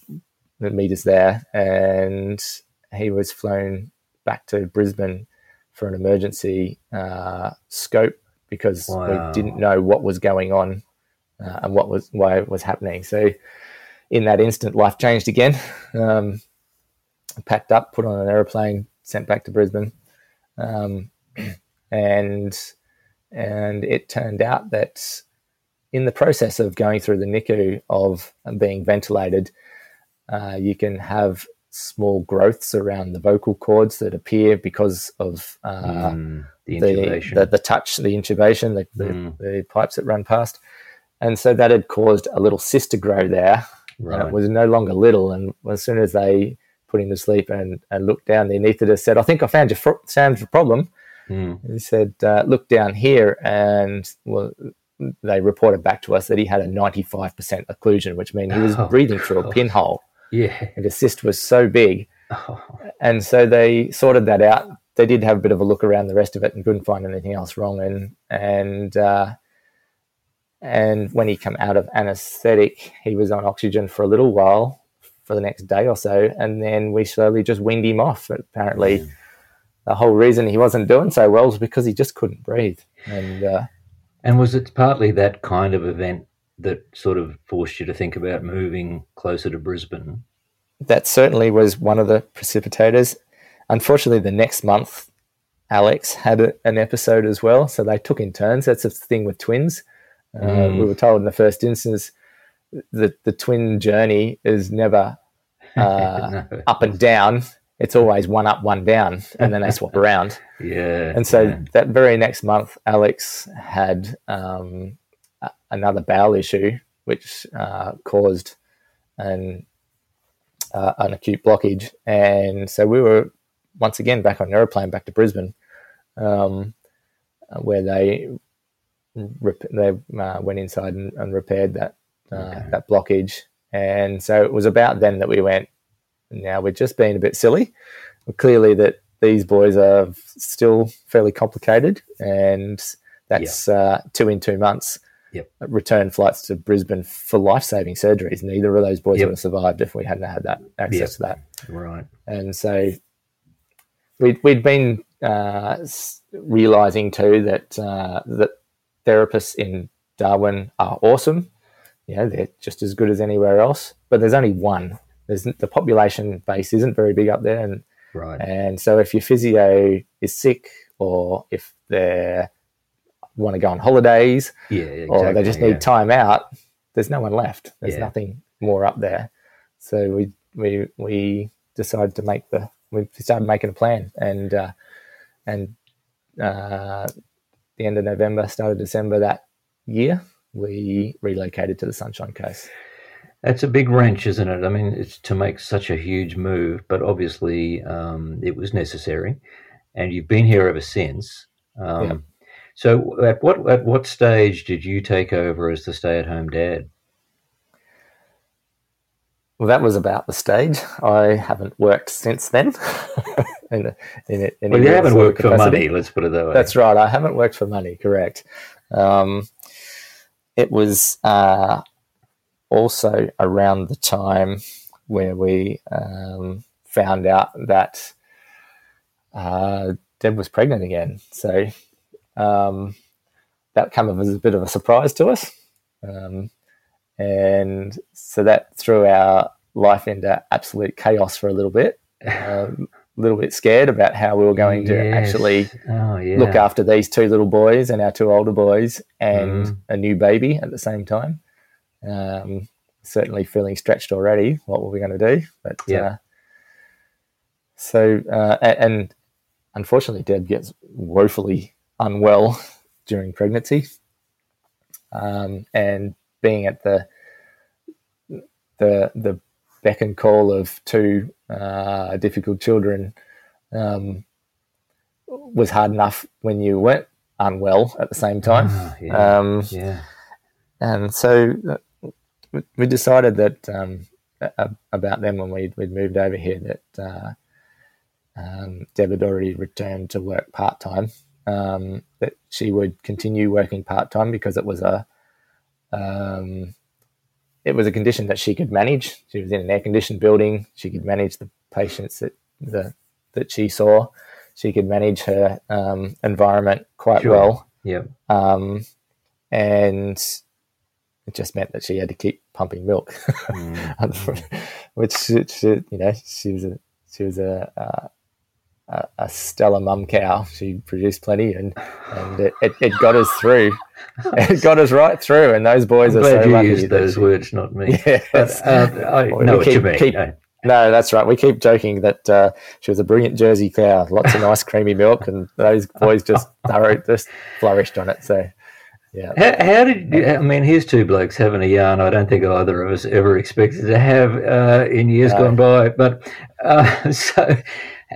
Speaker 6: Meet us there. And he was flown back to Brisbane for an emergency uh, scope because wow. we didn't know what was going on uh, and what was why it was happening. So, in that instant, life changed again. Um, packed up, put on an aeroplane, sent back to Brisbane, um, and and it turned out that in the process of going through the NICU of being ventilated, uh, you can have small growths around the vocal cords that appear because of uh, mm, the, the, the, the, touch, the intubation, the, mm. the, pipes that run past. And so that had caused a little cyst to grow there. Right. it was no longer little. And as soon as they put him to sleep and, and looked down, the anaesthetist said, I think I found your, fr- found your problem. Mm. He said, uh, look down here. And well, they reported back to us that he had a 95% occlusion, which means he was oh, breathing through a pinhole.
Speaker 5: Yeah.
Speaker 6: And the cyst was so big. Oh. And so they sorted that out. They did have a bit of a look around the rest of it and couldn't find anything else wrong. And, and, uh, and when he came out of anesthetic, he was on oxygen for a little while for the next day or so. And then we slowly just weaned him off. Apparently, yeah. the whole reason he wasn't doing so well was because he just couldn't breathe. And, uh,
Speaker 5: and was it partly that kind of event that sort of forced you to think about moving closer to Brisbane?
Speaker 6: That certainly was one of the precipitators. Unfortunately, the next month, Alex had a, an episode as well. So they took in turns. That's the thing with twins. Uh, mm. We were told in the first instance that the twin journey is never uh, no. up and down it's always one up, one down, and then they swap around.
Speaker 5: Yeah.
Speaker 6: And so
Speaker 5: yeah.
Speaker 6: that very next month, Alex had um, a- another bowel issue, which uh, caused an uh, an acute blockage, and so we were once again back on an aeroplane back to Brisbane, um, where they rep- they uh, went inside and, and repaired that uh, okay. that blockage, and so it was about then that we went now we're just being a bit silly. Clearly, that these boys are still fairly complicated, and that's uh, two in two months.
Speaker 5: Yep.
Speaker 6: Return flights to Brisbane for life saving surgeries. Neither of those boys yep. would have survived if we hadn't had that access yep. to that.
Speaker 5: Right.
Speaker 6: And so we'd, we'd been uh, realizing too that uh, that therapists in Darwin are awesome. You know, they're just as good as anywhere else, but there's only one there's the population base isn't very big up there, and
Speaker 5: right.
Speaker 6: And so if your physio is sick, or if they want to go on holidays,
Speaker 5: yeah, exactly,
Speaker 6: or they just need yeah. time out, there's no one left. There's yeah. nothing more up there. So we we we decided to make the we started making a plan, and uh, and uh, the end of November, start of December that year, we relocated to the Sunshine Coast.
Speaker 5: That's a big wrench, isn't it? I mean, it's to make such a huge move, but obviously um, it was necessary, and you've been here ever since. Um, yeah. So, at what at what stage did you take over as the stay-at-home dad?
Speaker 6: Well, that was about the stage. I haven't worked since then.
Speaker 5: in, in, in well, you haven't worked for money. Let's put it that way.
Speaker 6: That's right. I haven't worked for money. Correct. Um, it was uh, also around the time where we um, found out that uh, Deb was pregnant again. So um, that came as a bit of a surprise to us. Um, and so that threw our life into absolute chaos for a little bit. Um, a little bit scared about how we were going to actually
Speaker 5: Oh, yeah.
Speaker 6: look after these two little boys and our two older boys and
Speaker 5: Mm.
Speaker 6: a new baby at the same time. Um, certainly feeling stretched already. What were we going to do? But
Speaker 5: Yeah.
Speaker 6: uh, so uh, a- and unfortunately, Deb gets woefully unwell during pregnancy, um, and being at the the the beck and call of two uh, difficult children um, was hard enough when you weren't unwell at the same time.
Speaker 5: Ah, yeah.
Speaker 6: Um,
Speaker 5: yeah.
Speaker 6: and so uh, we- decided that um, about them when we we'd moved over here that uh, um, Deb had already returned to work part time. Um, that she would continue working part time because it was a um, it was a condition that she could manage. She was in an air conditioned building. She could manage the patients that the that she saw. She could manage her um, environment quite
Speaker 5: Sure.
Speaker 6: well
Speaker 5: Yeah.
Speaker 6: um, and it just meant that she had to keep pumping milk, which, which you know she was a she was a a, a- a stellar mum cow. She produced plenty, and and it, it, it got us through. It got us right through, and those boys
Speaker 5: I'm
Speaker 6: are
Speaker 5: glad
Speaker 6: so
Speaker 5: you
Speaker 6: lucky.
Speaker 5: used those
Speaker 6: she-
Speaker 5: words, not me.
Speaker 6: Yes.
Speaker 5: But, uh, I
Speaker 6: We
Speaker 5: know what you mean.
Speaker 6: keep-
Speaker 5: No.
Speaker 6: No, that's right. We keep joking that uh, she was a brilliant Jersey cow, lots of nice creamy milk, and those boys just thorough, just flourished on it. So, yeah.
Speaker 5: How, how did you, I mean? Here's two blokes having a yarn. I don't think either of us ever expected to have uh, in years
Speaker 6: No.
Speaker 5: gone by. But uh, so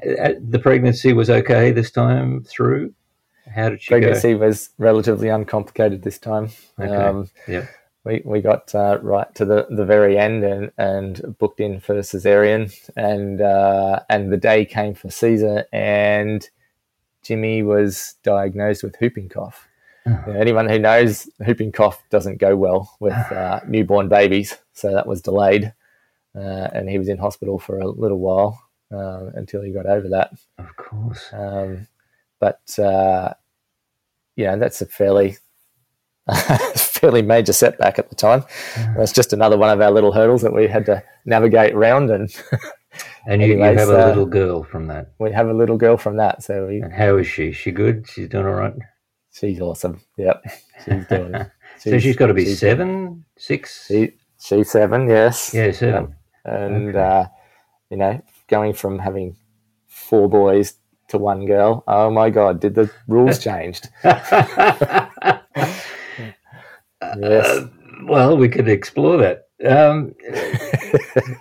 Speaker 5: the pregnancy was okay this time through. How did she
Speaker 6: pregnancy was relatively uncomplicated this time.
Speaker 5: Okay.
Speaker 6: Um,
Speaker 5: Yeah.
Speaker 6: we we got uh, right to the, the very end and, and booked in for cesarean, and uh, and the day came for Caesar, and Jimmy was diagnosed with whooping cough. You know, anyone who knows whooping cough doesn't go well with uh, newborn babies, so that was delayed, uh, and he was in hospital for a little while uh, until he got over that.
Speaker 5: Of course.
Speaker 6: Um, but uh, you know that's a fairly fairly major setback at the time. That's just another one of our little hurdles that we had to navigate around, and
Speaker 5: And you, you have a
Speaker 6: uh,
Speaker 5: little girl from that.
Speaker 6: we have a little girl from that. So we,
Speaker 5: And how is she? She good? She's doing all right.
Speaker 6: she's awesome. Yep, she's doing.
Speaker 5: so she's got to be seven, six.
Speaker 6: She, she's seven. Yes.
Speaker 5: yeah, seven.
Speaker 6: and uh, you know, going from having four boys to one girl. Oh my God! Did the rules changed? yes.
Speaker 5: Well, we could explore that. Um,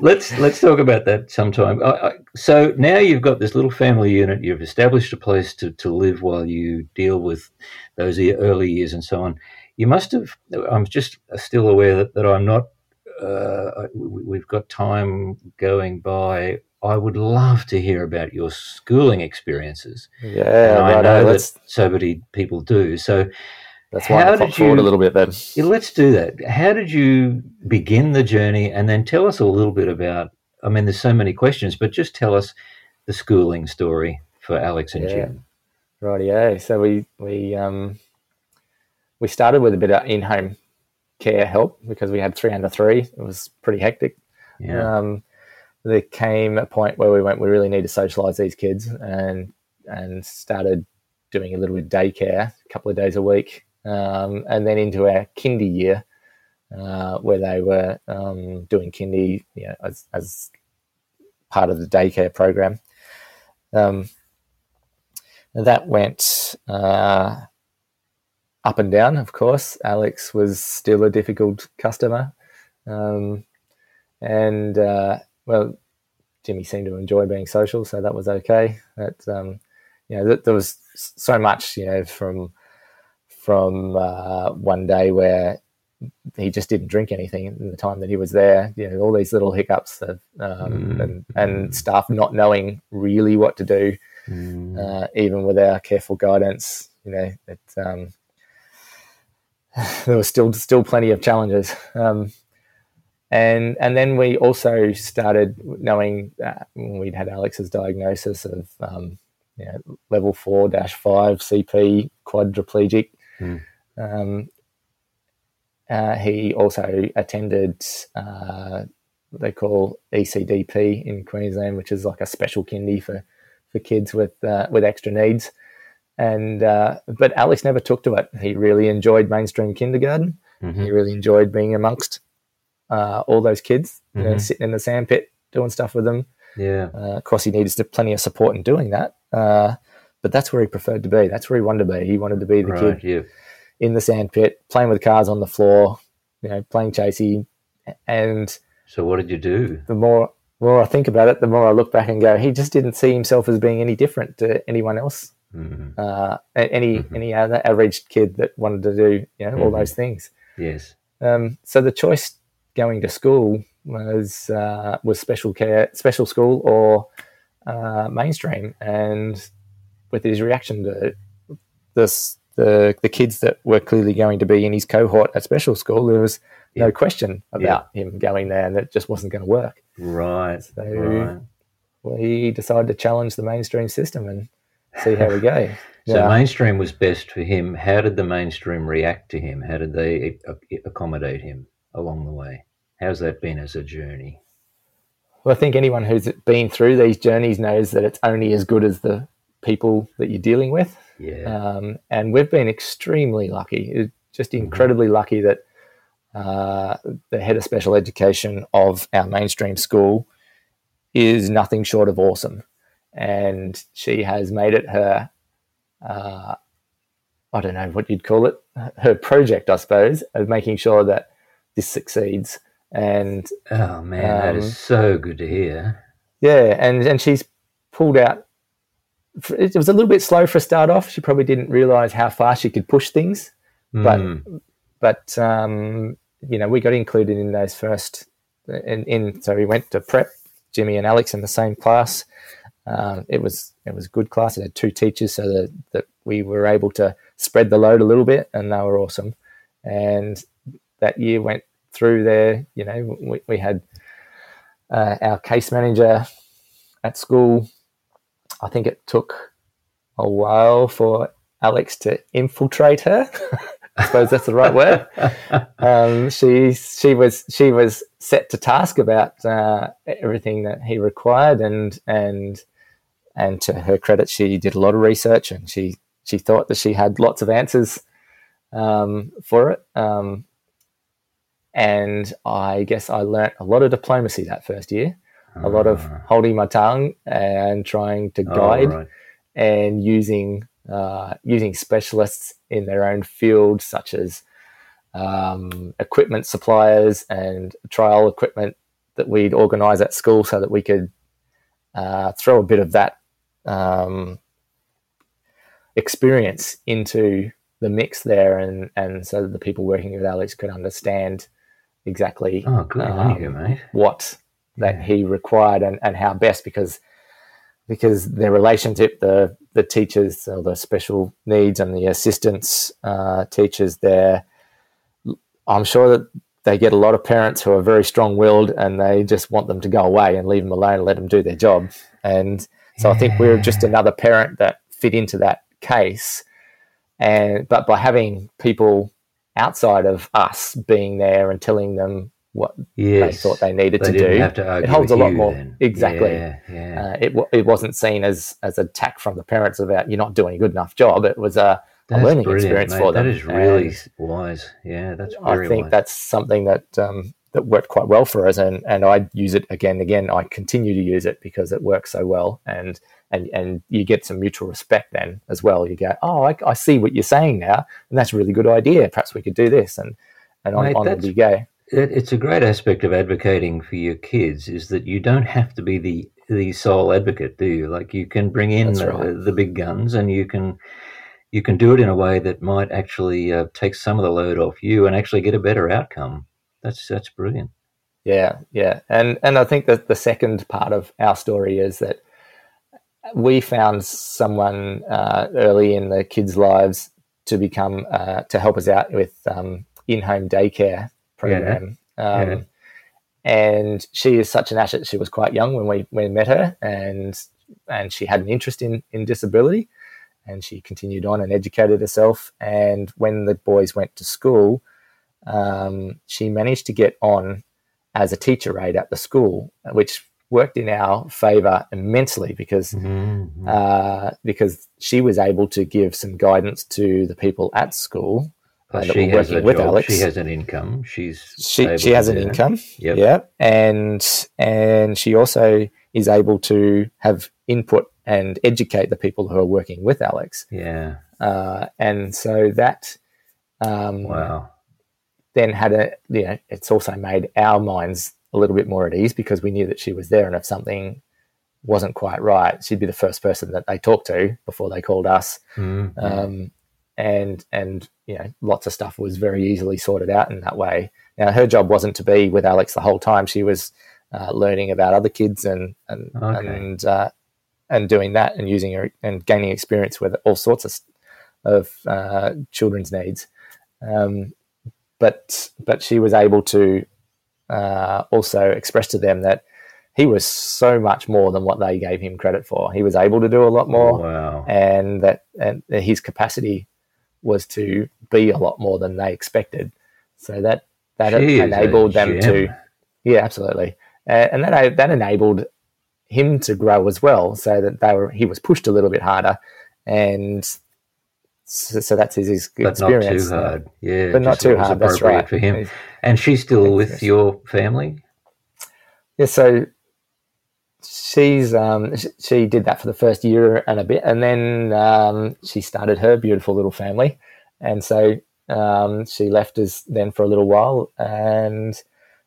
Speaker 5: let's let's talk about that sometime. I, I, so now you've got this little family unit. You've established a place to, to live while you deal with those early years and so on. You must have. I'm just still aware that, that I'm not. Uh, we, we've got time going by. I would love to hear about your schooling experiences.
Speaker 6: Yeah.
Speaker 5: And I
Speaker 6: right,
Speaker 5: know
Speaker 6: let's,
Speaker 5: that so many people do. So
Speaker 6: that's why
Speaker 5: how
Speaker 6: I
Speaker 5: did
Speaker 6: forward
Speaker 5: you-
Speaker 6: a little bit then.
Speaker 5: yeah, let's do that. How did you begin the journey? And then tell us a little bit about, I mean, there's so many questions, but just tell us the schooling story for Alex and
Speaker 6: Yeah.
Speaker 5: Jim.
Speaker 6: yeah. So we we um we started with a bit of in-home care help because we had three under three. It was pretty hectic.
Speaker 5: Yeah.
Speaker 6: Um, there came a point where we went, we really need to socialise these kids, and and started doing a little bit of daycare, a couple of days a week, um, and then into our kindy year, uh, where they were um, doing kindy, you know, as as part of the daycare program. Um, that went uh, up and down, of course. Alex was still a difficult customer. Um, and, uh, well, Jimmy seemed to enjoy being social, so that was okay. But, um, you know, th- there was so much, you know, from from uh, one day where he just didn't drink anything in the time that he was there. You know, all these little hiccups of, um,
Speaker 5: Mm.
Speaker 6: and, and staff not knowing really what to do
Speaker 5: Mm.
Speaker 6: uh, even with our careful guidance, you know, it, um, there was still still plenty of challenges. Um, and and then we also started knowing that we'd had Alex's diagnosis of um, you know, level four dash five CP quadriplegic.
Speaker 5: Mm.
Speaker 6: Um, uh, he also attended uh, what they call ECDP in Queensland, which is like a special kindy for for kids with uh, with extra needs. And uh, but Alex never took to it. He really enjoyed mainstream kindergarten.
Speaker 5: Mm-hmm.
Speaker 6: He really enjoyed being amongst uh, all those kids, you know,
Speaker 5: Mhm.
Speaker 6: sitting in the sandpit doing stuff with them.
Speaker 5: Yeah.
Speaker 6: Uh, of course, he needed plenty of support in doing that. Uh, but that's where he preferred to be. That's where he wanted to be. He wanted to be the
Speaker 5: right.
Speaker 6: kid
Speaker 5: Yeah.
Speaker 6: in the sandpit, playing with cars on the floor, you know, playing chasey. And
Speaker 5: So what did you do?
Speaker 6: the more more I think about it, the more I look back and go, he just didn't see himself as being any different to anyone else,
Speaker 5: Mhm.
Speaker 6: uh, any
Speaker 5: Mhm.
Speaker 6: any other average kid that wanted to do, you know, all
Speaker 5: Mhm.
Speaker 6: those things.
Speaker 5: Yes.
Speaker 6: Um, so the choice going to school was uh, was special care, special school, or uh, mainstream. And with his reaction to this, the the kids that were clearly going to be in his cohort at special school, there was no question about him going there, and it just wasn't going to work.
Speaker 5: Right.
Speaker 6: So
Speaker 5: right.
Speaker 6: we decided to challenge the mainstream system and see how we go.
Speaker 5: So
Speaker 6: Yeah.
Speaker 5: mainstream was best for him. How did the mainstream react to him? How did they accommodate him along the way? How's that been as a journey?
Speaker 6: Well, I think anyone who's been through these journeys knows that it's only as good as the people that you're dealing with.
Speaker 5: Yeah.
Speaker 6: Um, and we've been extremely lucky, just incredibly lucky that uh, the head of special education of our mainstream school is nothing short of awesome. And she has made it her, uh, I don't know what you'd call it, her project, I suppose, of making sure that this succeeds. And
Speaker 5: oh man, that
Speaker 6: um,
Speaker 5: is so good to hear.
Speaker 6: yeah, and and she's pulled out. It was a little bit slow for a start off. She probably didn't realize how far she could push things, but
Speaker 5: Mm.
Speaker 6: but um, you know we got included in those first. In, in so we went to prep. Jimmy and Alex in the same class. Um, it was it was a good class. It had two teachers, so that that we were able to spread the load a little bit, and they were awesome. And that year went through there. You know, we, we had uh, our case manager at school. I think it took a while for Alex to infiltrate her. I suppose that's the right word. Um, she she was she was set to task about uh, everything that he required, and and and to her credit, she did a lot of research, and she she thought that she had lots of answers um, for it. Um, and I guess I learnt a lot of diplomacy that first year, a lot of
Speaker 5: Ah.
Speaker 6: holding my tongue and trying to
Speaker 5: Oh,
Speaker 6: guide
Speaker 5: right.
Speaker 6: and using uh, using specialists in their own field, such as um, equipment suppliers and trial equipment that we'd organise at school, so that we could uh, throw a bit of that um, experience into the mix there, and and so that the people working with Alex could understand exactly
Speaker 5: Oh, good
Speaker 6: um,
Speaker 5: you, mate.
Speaker 6: what that
Speaker 5: Yeah.
Speaker 6: he required and, and how best because because their relationship the the teachers or the special needs and the assistants uh, teachers there I'm sure that they get a lot of parents who are very strong willed and they just want them to go away and leave them alone and let them do their job and so I think we're just another parent that fit into that case and but by having people outside of us being there and telling them what
Speaker 5: Yes.
Speaker 6: they thought they needed
Speaker 5: They
Speaker 6: to
Speaker 5: didn't
Speaker 6: do.
Speaker 5: have to argue
Speaker 6: it holds a lot more.
Speaker 5: then.
Speaker 6: Exactly.
Speaker 5: Yeah, yeah.
Speaker 6: Uh, it wa- it wasn't seen as as attack from the parents about you're not doing a good enough job. It was a, a learning experience
Speaker 5: mate.
Speaker 6: for them.
Speaker 5: That is really
Speaker 6: And
Speaker 5: wise. Yeah, that's
Speaker 6: I think
Speaker 5: wise.
Speaker 6: that's something that um, that worked quite well for us, and and I use it again and again. I continue to use it because it works so well, and and and you get some mutual respect then as well. You go, oh, I, I see what you're saying now, and that's a really good idea. Perhaps we could do this, and and on,
Speaker 5: Mate,
Speaker 6: onward
Speaker 5: that's-
Speaker 6: you go.
Speaker 5: it, it's a great aspect of advocating for your kids is that you don't have to be the the sole advocate, do you? Like you can bring in the,
Speaker 6: right.
Speaker 5: the big guns, and you can you can do it in a way that might actually uh, take some of the load off you and actually get a better outcome. That's that's brilliant.
Speaker 6: Yeah, yeah, and and I think that the second part of our story is that we found someone uh, early in the kids' lives to become uh, to help us out with um, in-home daycare program,
Speaker 5: Yeah.
Speaker 6: Um, and she is such an asset. She was quite young when we, we met her, and and she had an interest in, in disability, and she continued on and educated herself. And when the boys went to school, um, she managed to get on as a teacher aide at the school, which worked in our favour immensely because
Speaker 5: Mhm.
Speaker 6: uh, because she was able to give some guidance to the people at school uh, that
Speaker 5: she
Speaker 6: were working with
Speaker 5: job.
Speaker 6: Alex.
Speaker 5: She has an income. She's
Speaker 6: she, she has an
Speaker 5: that.
Speaker 6: income.
Speaker 5: Yep.
Speaker 6: Yeah, and and she also is able to have input and educate the people who are working with Alex.
Speaker 5: Yeah.
Speaker 6: Uh, and so that um,
Speaker 5: Wow.
Speaker 6: then had a you know it's also made our minds a little bit more at ease because we knew that she was there and if something wasn't quite right she'd be the first person that they talked to before they called us
Speaker 5: Mhm.
Speaker 6: um, and and you know lots of stuff was very easily sorted out in that way now her job wasn't to be with alex the whole time she was uh, learning about other kids and and
Speaker 5: Okay.
Speaker 6: and uh, and doing that and using her and gaining experience with all sorts of of uh, children's needs um, but but she was able to uh, also expressed to them that he was so much more than what they gave him credit for. He was able to do a lot more,
Speaker 5: Wow.
Speaker 6: and that and his capacity was to be a lot more than they expected. So that that
Speaker 5: a
Speaker 6: enabled them to, yeah, absolutely, uh, and that that enabled him to grow as well. So that they were he was pushed a little bit harder, and so, so that's his, his
Speaker 5: But not
Speaker 6: experience.
Speaker 5: too hard. Yeah.
Speaker 6: But not too hard, that's right.
Speaker 5: For him.
Speaker 6: He's-
Speaker 5: And she's still with your family?
Speaker 6: Yeah, so she's um, sh- she did that for the first year and a bit, and then um, she started her beautiful little family, and so um, she left us then for a little while, and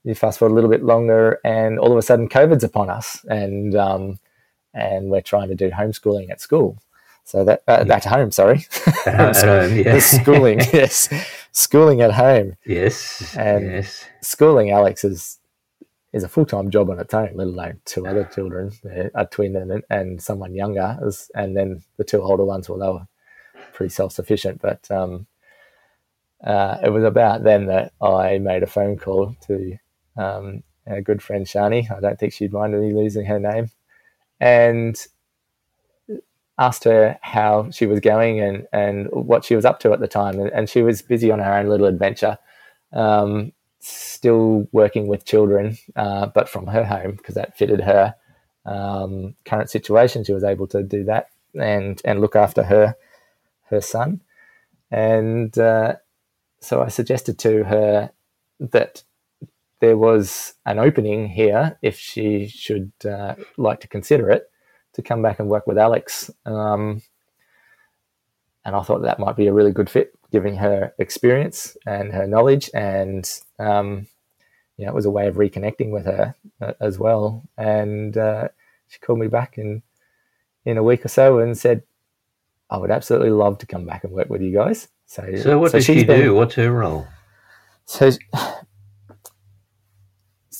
Speaker 6: you fast forward a little bit longer, and all of a sudden COVID's upon us, and um, and we're trying to do homeschooling at school. So that uh, at home, sorry,
Speaker 5: At home, yeah.
Speaker 6: Schooling, yes, schooling at home
Speaker 5: Yes.
Speaker 6: And-
Speaker 5: yes.
Speaker 6: schooling Alex is is a full time job on its own, let alone two other children, uh, a twin and and someone younger, and then the two older ones. Well, they were pretty self sufficient, but um, uh, it was about then that I made a phone call to um, a good friend Shani. I don't think she'd mind me losing her name, and asked her how she was going and, and what she was up to at the time. And, and she was busy on her own little adventure, um, still working with children, uh, but from her home because that fitted her um, current situation. She was able to do that and, and look after her her son. And uh, so I suggested to her that there was an opening here if she should uh, like to consider it to come back and work with Alex. Um, and I thought that might be a really good fit, giving her experience and her knowledge, and um, you know, it was a way of reconnecting with her uh, as well. And uh, she called me back in in a week or so and said, "I would absolutely love to come back and work with you guys." So,
Speaker 5: So what does
Speaker 6: she's
Speaker 5: she
Speaker 6: been-
Speaker 5: do? What's her role?
Speaker 6: so,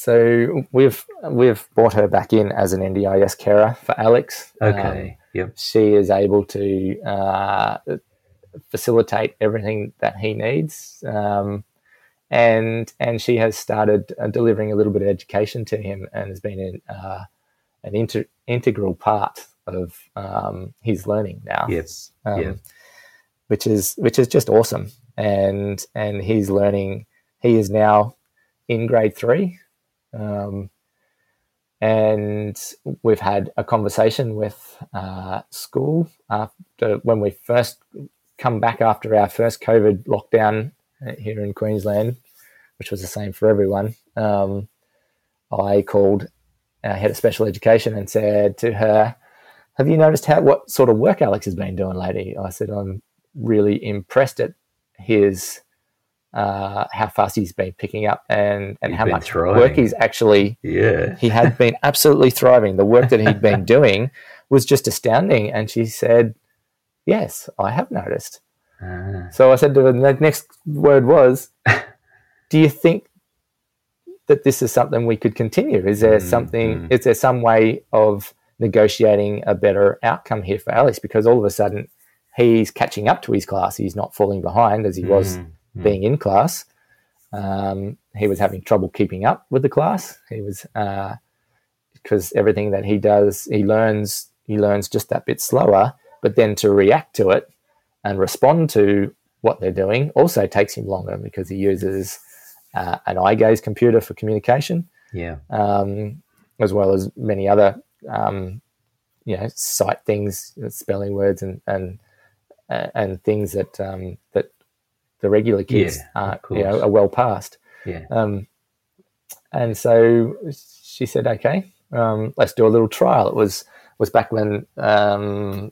Speaker 6: so we've we've brought her back in as an NDIS carer for Alex. Um,
Speaker 5: Okay. yep.
Speaker 6: she is able to uh, facilitate everything that he needs, um, and and she has started uh, delivering a little bit of education to him, and has been in, uh, an inter- integral part of um, his learning now
Speaker 5: Yes.
Speaker 6: um,
Speaker 5: Yeah.
Speaker 6: which is which is just awesome. And and he's learning. He is now in grade three, um, and we've had a conversation with uh, school after when we first come back after our first COVID lockdown uh, here in Queensland, which was the same for everyone. Um, I called our head of special education and said to her, have you noticed how what sort of work Alex has been doing lately? I said I'm really impressed at his uh, how fast he's been picking up and and
Speaker 5: He's
Speaker 6: how much
Speaker 5: thriving.
Speaker 6: work he's actually
Speaker 5: Yeah.
Speaker 6: he had been absolutely thriving. The work that he'd been doing was just astounding. And she said, "Yes, I have noticed."
Speaker 5: Ah.
Speaker 6: So I said to her, the next word was, Do you think that this is something we could continue? Is there something, is there some way of negotiating a better outcome here for Alex? Because all of a sudden he's catching up to his class. He's not falling behind as he was being in class. Um, he was having trouble keeping up with the class. He was because uh, everything that he does, he learns he learns just that bit slower. But then to react to it and respond to what they're doing also takes him longer because he uses uh, an eye gaze computer for communication.
Speaker 5: Yeah.
Speaker 6: Um, as well as many other um, you know sight things, spelling words, and and and things that um, that the regular kids
Speaker 5: Yeah,
Speaker 6: are, you know, are well past.
Speaker 5: Yeah.
Speaker 6: Um, and so she said, "Okay, um, let's do a little trial." It was was back when um,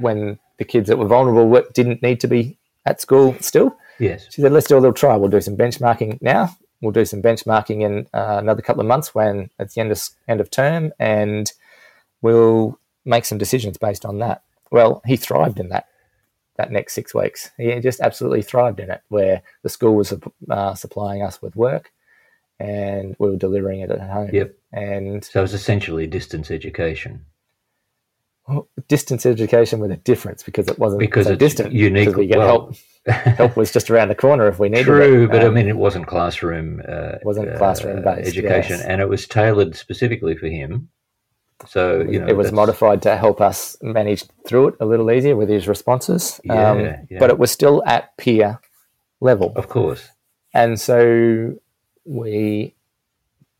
Speaker 6: when the kids that were vulnerable didn't need to be at school still.
Speaker 5: Yes.
Speaker 6: She said, "Let's do a little trial. We'll do some benchmarking now. We'll do some benchmarking in uh, another couple of months when it's the end of end of term, and we'll make some decisions based on that." Well, he thrived in that that next six weeks. He just absolutely thrived in it, where the school was uh, supplying us with work, and we were delivering it at home.
Speaker 5: Yep.
Speaker 6: And
Speaker 5: So it was essentially distance education.
Speaker 6: well, distance education with a difference because it wasn't
Speaker 5: Because
Speaker 6: so
Speaker 5: it's
Speaker 6: distant.
Speaker 5: unique-
Speaker 6: because we get
Speaker 5: well-
Speaker 6: help. Help was just around the corner if we needed
Speaker 5: True,
Speaker 6: it.
Speaker 5: but I
Speaker 6: Um,
Speaker 5: mean, it wasn't classroom. Uh,
Speaker 6: Wasn't
Speaker 5: uh,
Speaker 6: classroom-based,
Speaker 5: education,
Speaker 6: yes.
Speaker 5: and it was tailored specifically for him. So you know,
Speaker 6: it was modified to help us manage through it a little easier with his responses. Um,
Speaker 5: Yeah, yeah.
Speaker 6: But it was still at peer level.
Speaker 5: Of course.
Speaker 6: And so we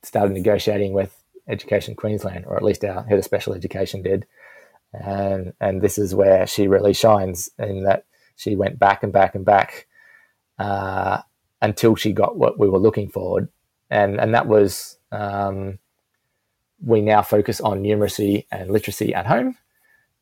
Speaker 6: started negotiating with Education Queensland, or at least our head of special education did. And, and this is where she really shines in that she went back and back and back uh, until she got what we were looking for. And, and that was um, we now focus on numeracy and literacy at home.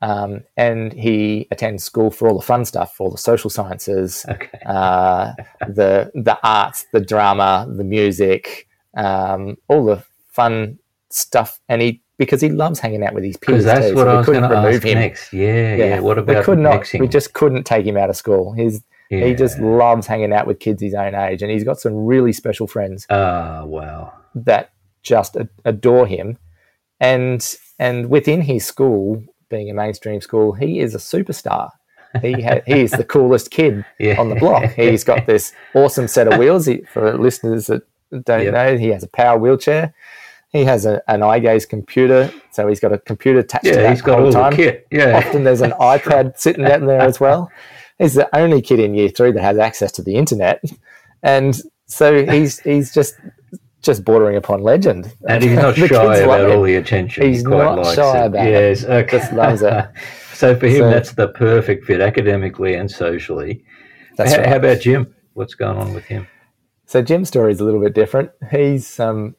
Speaker 6: Um, and he attends school for all the fun stuff, for all the social sciences,
Speaker 5: Okay.
Speaker 6: uh, the the arts, the drama, the music, um, all the fun stuff, and he because he loves hanging out with his
Speaker 5: Because
Speaker 6: peers.
Speaker 5: that's
Speaker 6: too,
Speaker 5: what
Speaker 6: so
Speaker 5: I
Speaker 6: we
Speaker 5: was
Speaker 6: couldn't
Speaker 5: going to
Speaker 6: remove
Speaker 5: ask
Speaker 6: him.
Speaker 5: next. Yeah, yeah. What
Speaker 6: we
Speaker 5: about
Speaker 6: could not.
Speaker 5: mixing?
Speaker 6: We just couldn't take him out of school. He's he just loves hanging out with kids his own age, and he's got some really special friends
Speaker 5: Ah, wow.
Speaker 6: that just adore him, and and within his school, being a mainstream school, he is a superstar. He ha- he is the coolest kid
Speaker 5: Yeah.
Speaker 6: on the block. He's got this awesome set of wheels. He, for listeners that don't
Speaker 5: Yep.
Speaker 6: know, he has a power wheelchair. He has a, an eye gaze computer, so he's got a computer attached to
Speaker 5: Yeah,
Speaker 6: that
Speaker 5: he's got all
Speaker 6: time.
Speaker 5: the kit. Yeah.
Speaker 6: Often there's an iPad sitting down there as well. He's the only kid in year three that has access to the internet, and so he's he's just just bordering upon legend.
Speaker 5: and he's not shy about all the attention.
Speaker 6: He's
Speaker 5: he quite
Speaker 6: not
Speaker 5: likes
Speaker 6: shy
Speaker 5: it.
Speaker 6: about it.
Speaker 5: yes, okay.
Speaker 6: Just loves it.
Speaker 5: so for him,
Speaker 6: So-
Speaker 5: that's the perfect fit academically and socially.
Speaker 6: That's
Speaker 5: how,
Speaker 6: right.
Speaker 5: how about Jim? What's going on with him?
Speaker 6: So Jim's story is a little bit different. He's um,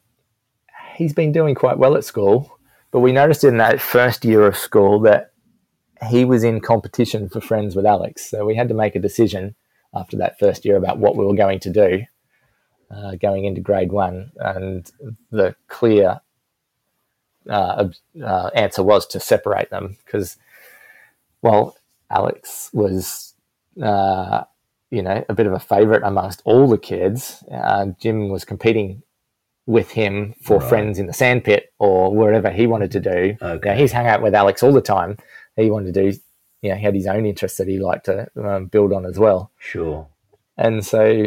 Speaker 6: he's been doing quite well at school, but we noticed in that first year of school that he was in competition for friends with Alex. So we had to make a decision after that first year about what we were going to do uh, going into grade one, and the clear uh, uh, answer was to separate them because, well, Alex was. Uh, you know, a bit of a favorite amongst all the kids. Uh, Jim was competing with him for
Speaker 5: Right.
Speaker 6: friends in the sandpit or wherever he wanted to do.
Speaker 5: Okay.
Speaker 6: Now, he's hung out with Alex all the time. He wanted to do, you know, he had his own interests that he liked to um, build on as well.
Speaker 5: Sure.
Speaker 6: And so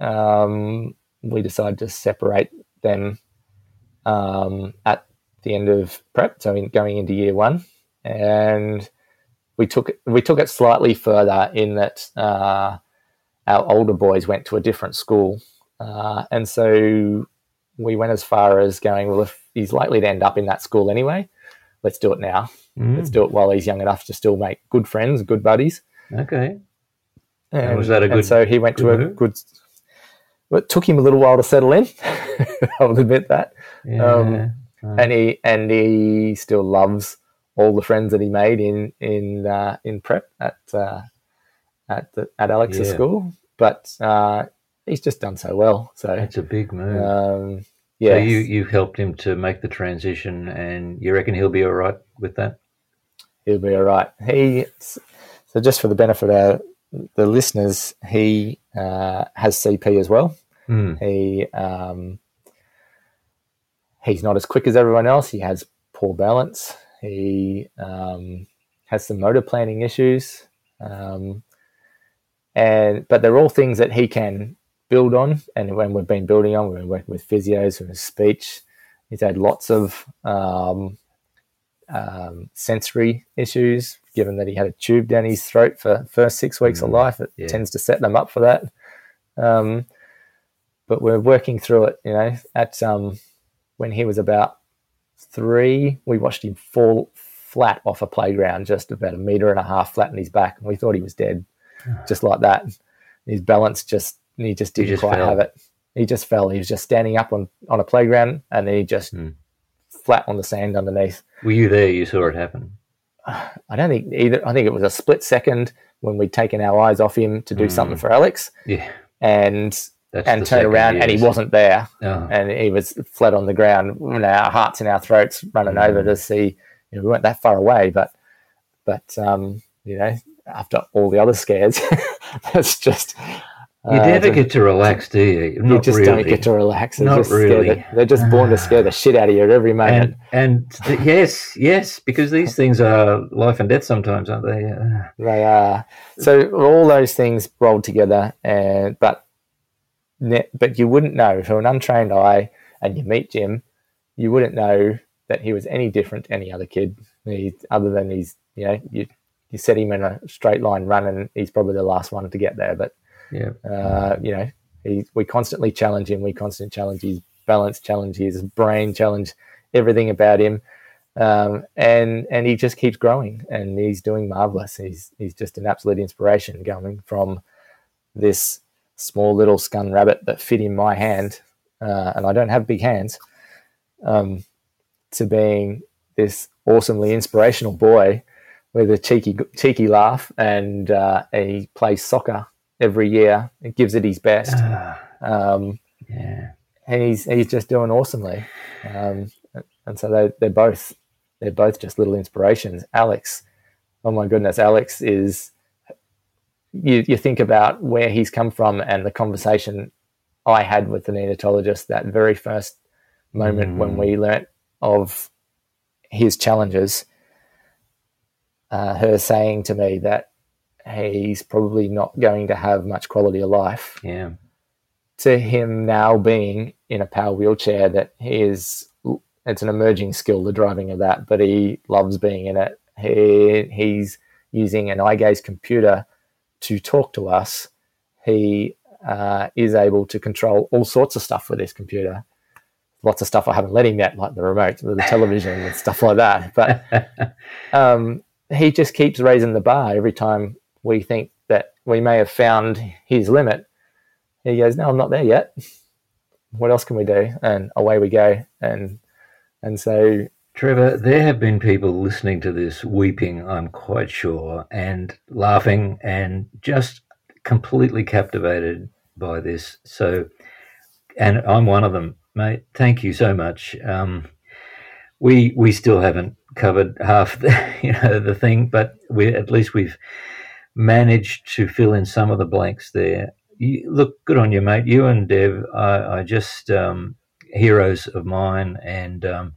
Speaker 6: um, we decided to separate them um, at the end of prep, so in, going into year one. And we took we took it slightly further in that uh, our older boys went to a different school, uh, and so we went as far as going. Well, if he's likely to end up in that school anyway, let's do it now.
Speaker 5: Mm,
Speaker 6: Let's do it while he's young enough to still make good friends, good buddies.
Speaker 5: Okay.
Speaker 6: And,
Speaker 5: was that a
Speaker 6: and so he went to a
Speaker 5: move?
Speaker 6: good. It took him a little while to settle in. I'll admit that.
Speaker 5: Yeah.
Speaker 6: Um, and he and he still loves all the friends that he made in in uh, in prep at uh, at the, at Alex's
Speaker 5: Yeah.
Speaker 6: school. But uh, he's just done so well. So
Speaker 5: it's a big move.
Speaker 6: um,
Speaker 5: So
Speaker 6: yeah,
Speaker 5: you you've helped him to make the transition, and you reckon he'll be all right with that?
Speaker 6: he'll be all right. He so just for the benefit of the listeners, he uh, has CP as well.
Speaker 5: Hmm.
Speaker 6: He um, he's not as quick as everyone else. He has poor balance. He um, has some motor planning issues, um, and but they're all things that he can build on, and when we've been building on, we've been working with physios with speech. He's had lots of um, um, sensory issues, given that he had a tube down his throat for first six weeks of life. It
Speaker 5: yeah.
Speaker 6: tends to set them up for that. Um, but we're working through it. You know, at um, when he was about three, we watched him fall flat off a playground, just about a meter and a half flat on his back, and we thought he was dead, just like that. His balance just he just didn't
Speaker 5: just
Speaker 6: quite
Speaker 5: fell.
Speaker 6: have it. He just fell. He was just standing up on on a playground, and then he just
Speaker 5: Hmm.
Speaker 6: flat on the sand underneath.
Speaker 5: Were you there? You saw it happen.
Speaker 6: I don't think either. I think it was a split second when we'd taken our eyes off him to do
Speaker 5: Mm.
Speaker 6: something for Alex,
Speaker 5: Yeah.
Speaker 6: and
Speaker 5: That's
Speaker 6: and turn around, and he wasn't there,
Speaker 5: Oh.
Speaker 6: and he was flat on the ground. And our hearts in our throats, running
Speaker 5: Mm.
Speaker 6: over to see. You know, we weren't that far away, but but um, you know, after all the other scares, that's just
Speaker 5: You
Speaker 6: uh,
Speaker 5: never get to relax, do you?
Speaker 6: you just
Speaker 5: really.
Speaker 6: don't get to relax. They're
Speaker 5: Not
Speaker 6: just
Speaker 5: really.
Speaker 6: the- they're just born to scare the shit out of you at every moment.
Speaker 5: and and th- yes, yes, because these things are life and death sometimes, aren't they? Uh,
Speaker 6: They are. So all those things rolled together, and but but you wouldn't know for an untrained eye, and you meet Jim, you wouldn't know that he was any different to any other kid. He, other than he's you know you you set him in a straight line run, and he's probably the last one to get there. But
Speaker 5: yeah.
Speaker 6: uh, you know he, we constantly challenge him. We constantly challenge his balance, challenge his brain, challenge everything about him um, and and he just keeps growing, and he's doing marvelous. He's he's just an absolute inspiration, going from this small little scun rabbit that fit in my hand, uh, and I don't have big hands, um, to being this awesomely inspirational boy with a cheeky cheeky laugh, and uh, he plays soccer every year. He gives it his best.
Speaker 5: Ah,
Speaker 6: Um,
Speaker 5: yeah.
Speaker 6: and he's he's just doing awesomely. Um, and so they they're both they're both just little inspirations. Alex, oh my goodness, Alex is. You you think about where he's come from and the conversation I had with the neonatologist that very first moment when we learnt of his challenges. Uh, her saying to me that he's probably not going to have much quality of life.
Speaker 5: Yeah.
Speaker 6: to him now being in a power wheelchair that he is it's an emerging skill the driving of that but he loves being in it. He he's using an eye gaze computer to talk to us. He uh, is able to control all sorts of stuff with this computer. Lots of stuff i haven't let him yet like the remote the television and stuff like that but um, he just keeps raising the bar every time we think that we may have found his limit he goes, "No, I'm not there yet. What else can we do?" And away we go. And and so
Speaker 5: Trevor, there have been people listening to this weeping, I'm quite sure, and laughing and just completely captivated by this. So, and I'm one of them, mate. Thank you so much. Um, we we still haven't covered half the you know the thing, but we at least we've managed to fill in some of the blanks there. You, look, good on you, mate. You and Dev are, are just um, heroes of mine, and um,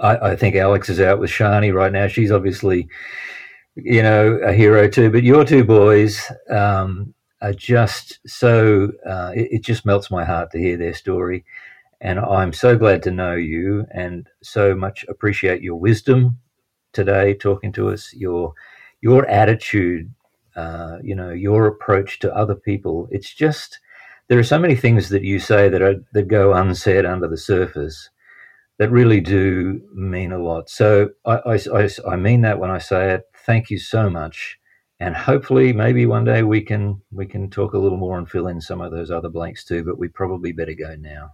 Speaker 5: I, I think Alex is out with Shani right now. She's obviously, you know, a hero too. But your two boys um, are just so. Uh, it, it just melts my heart to hear their story, and I'm so glad to know you, and so much appreciate your wisdom today, talking to us. Your your attitude, uh, you know, your approach to other people. It's just there are so many things that you say that are that go unsaid under the surface that really do mean a lot. So I, I, I, I mean that when I say it. Thank you so much, and hopefully maybe one day we can we can talk a little more and fill in some of those other blanks too. But we probably better go now.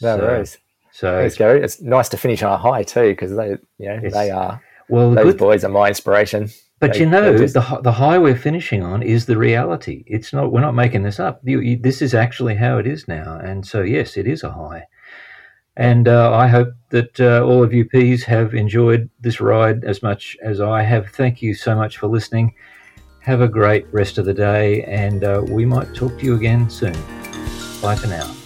Speaker 6: no
Speaker 5: so,
Speaker 6: worries.
Speaker 5: So
Speaker 6: Thanks, Gary. It's nice to finish on a high too, because they, you know, they are
Speaker 5: well,
Speaker 6: those
Speaker 5: good
Speaker 6: boys are my inspiration.
Speaker 5: But
Speaker 6: They-
Speaker 5: you know,
Speaker 6: just-
Speaker 5: the the high we're finishing on is the reality. It's not. We're not making this up. You, you, this is actually how it is now. And so, yes, it is a high. And uh, I hope that uh, all of you P's have enjoyed this ride as much as I have. Thank you so much for listening. Have a great rest of the day, and uh, we might talk to you again soon. Bye for now.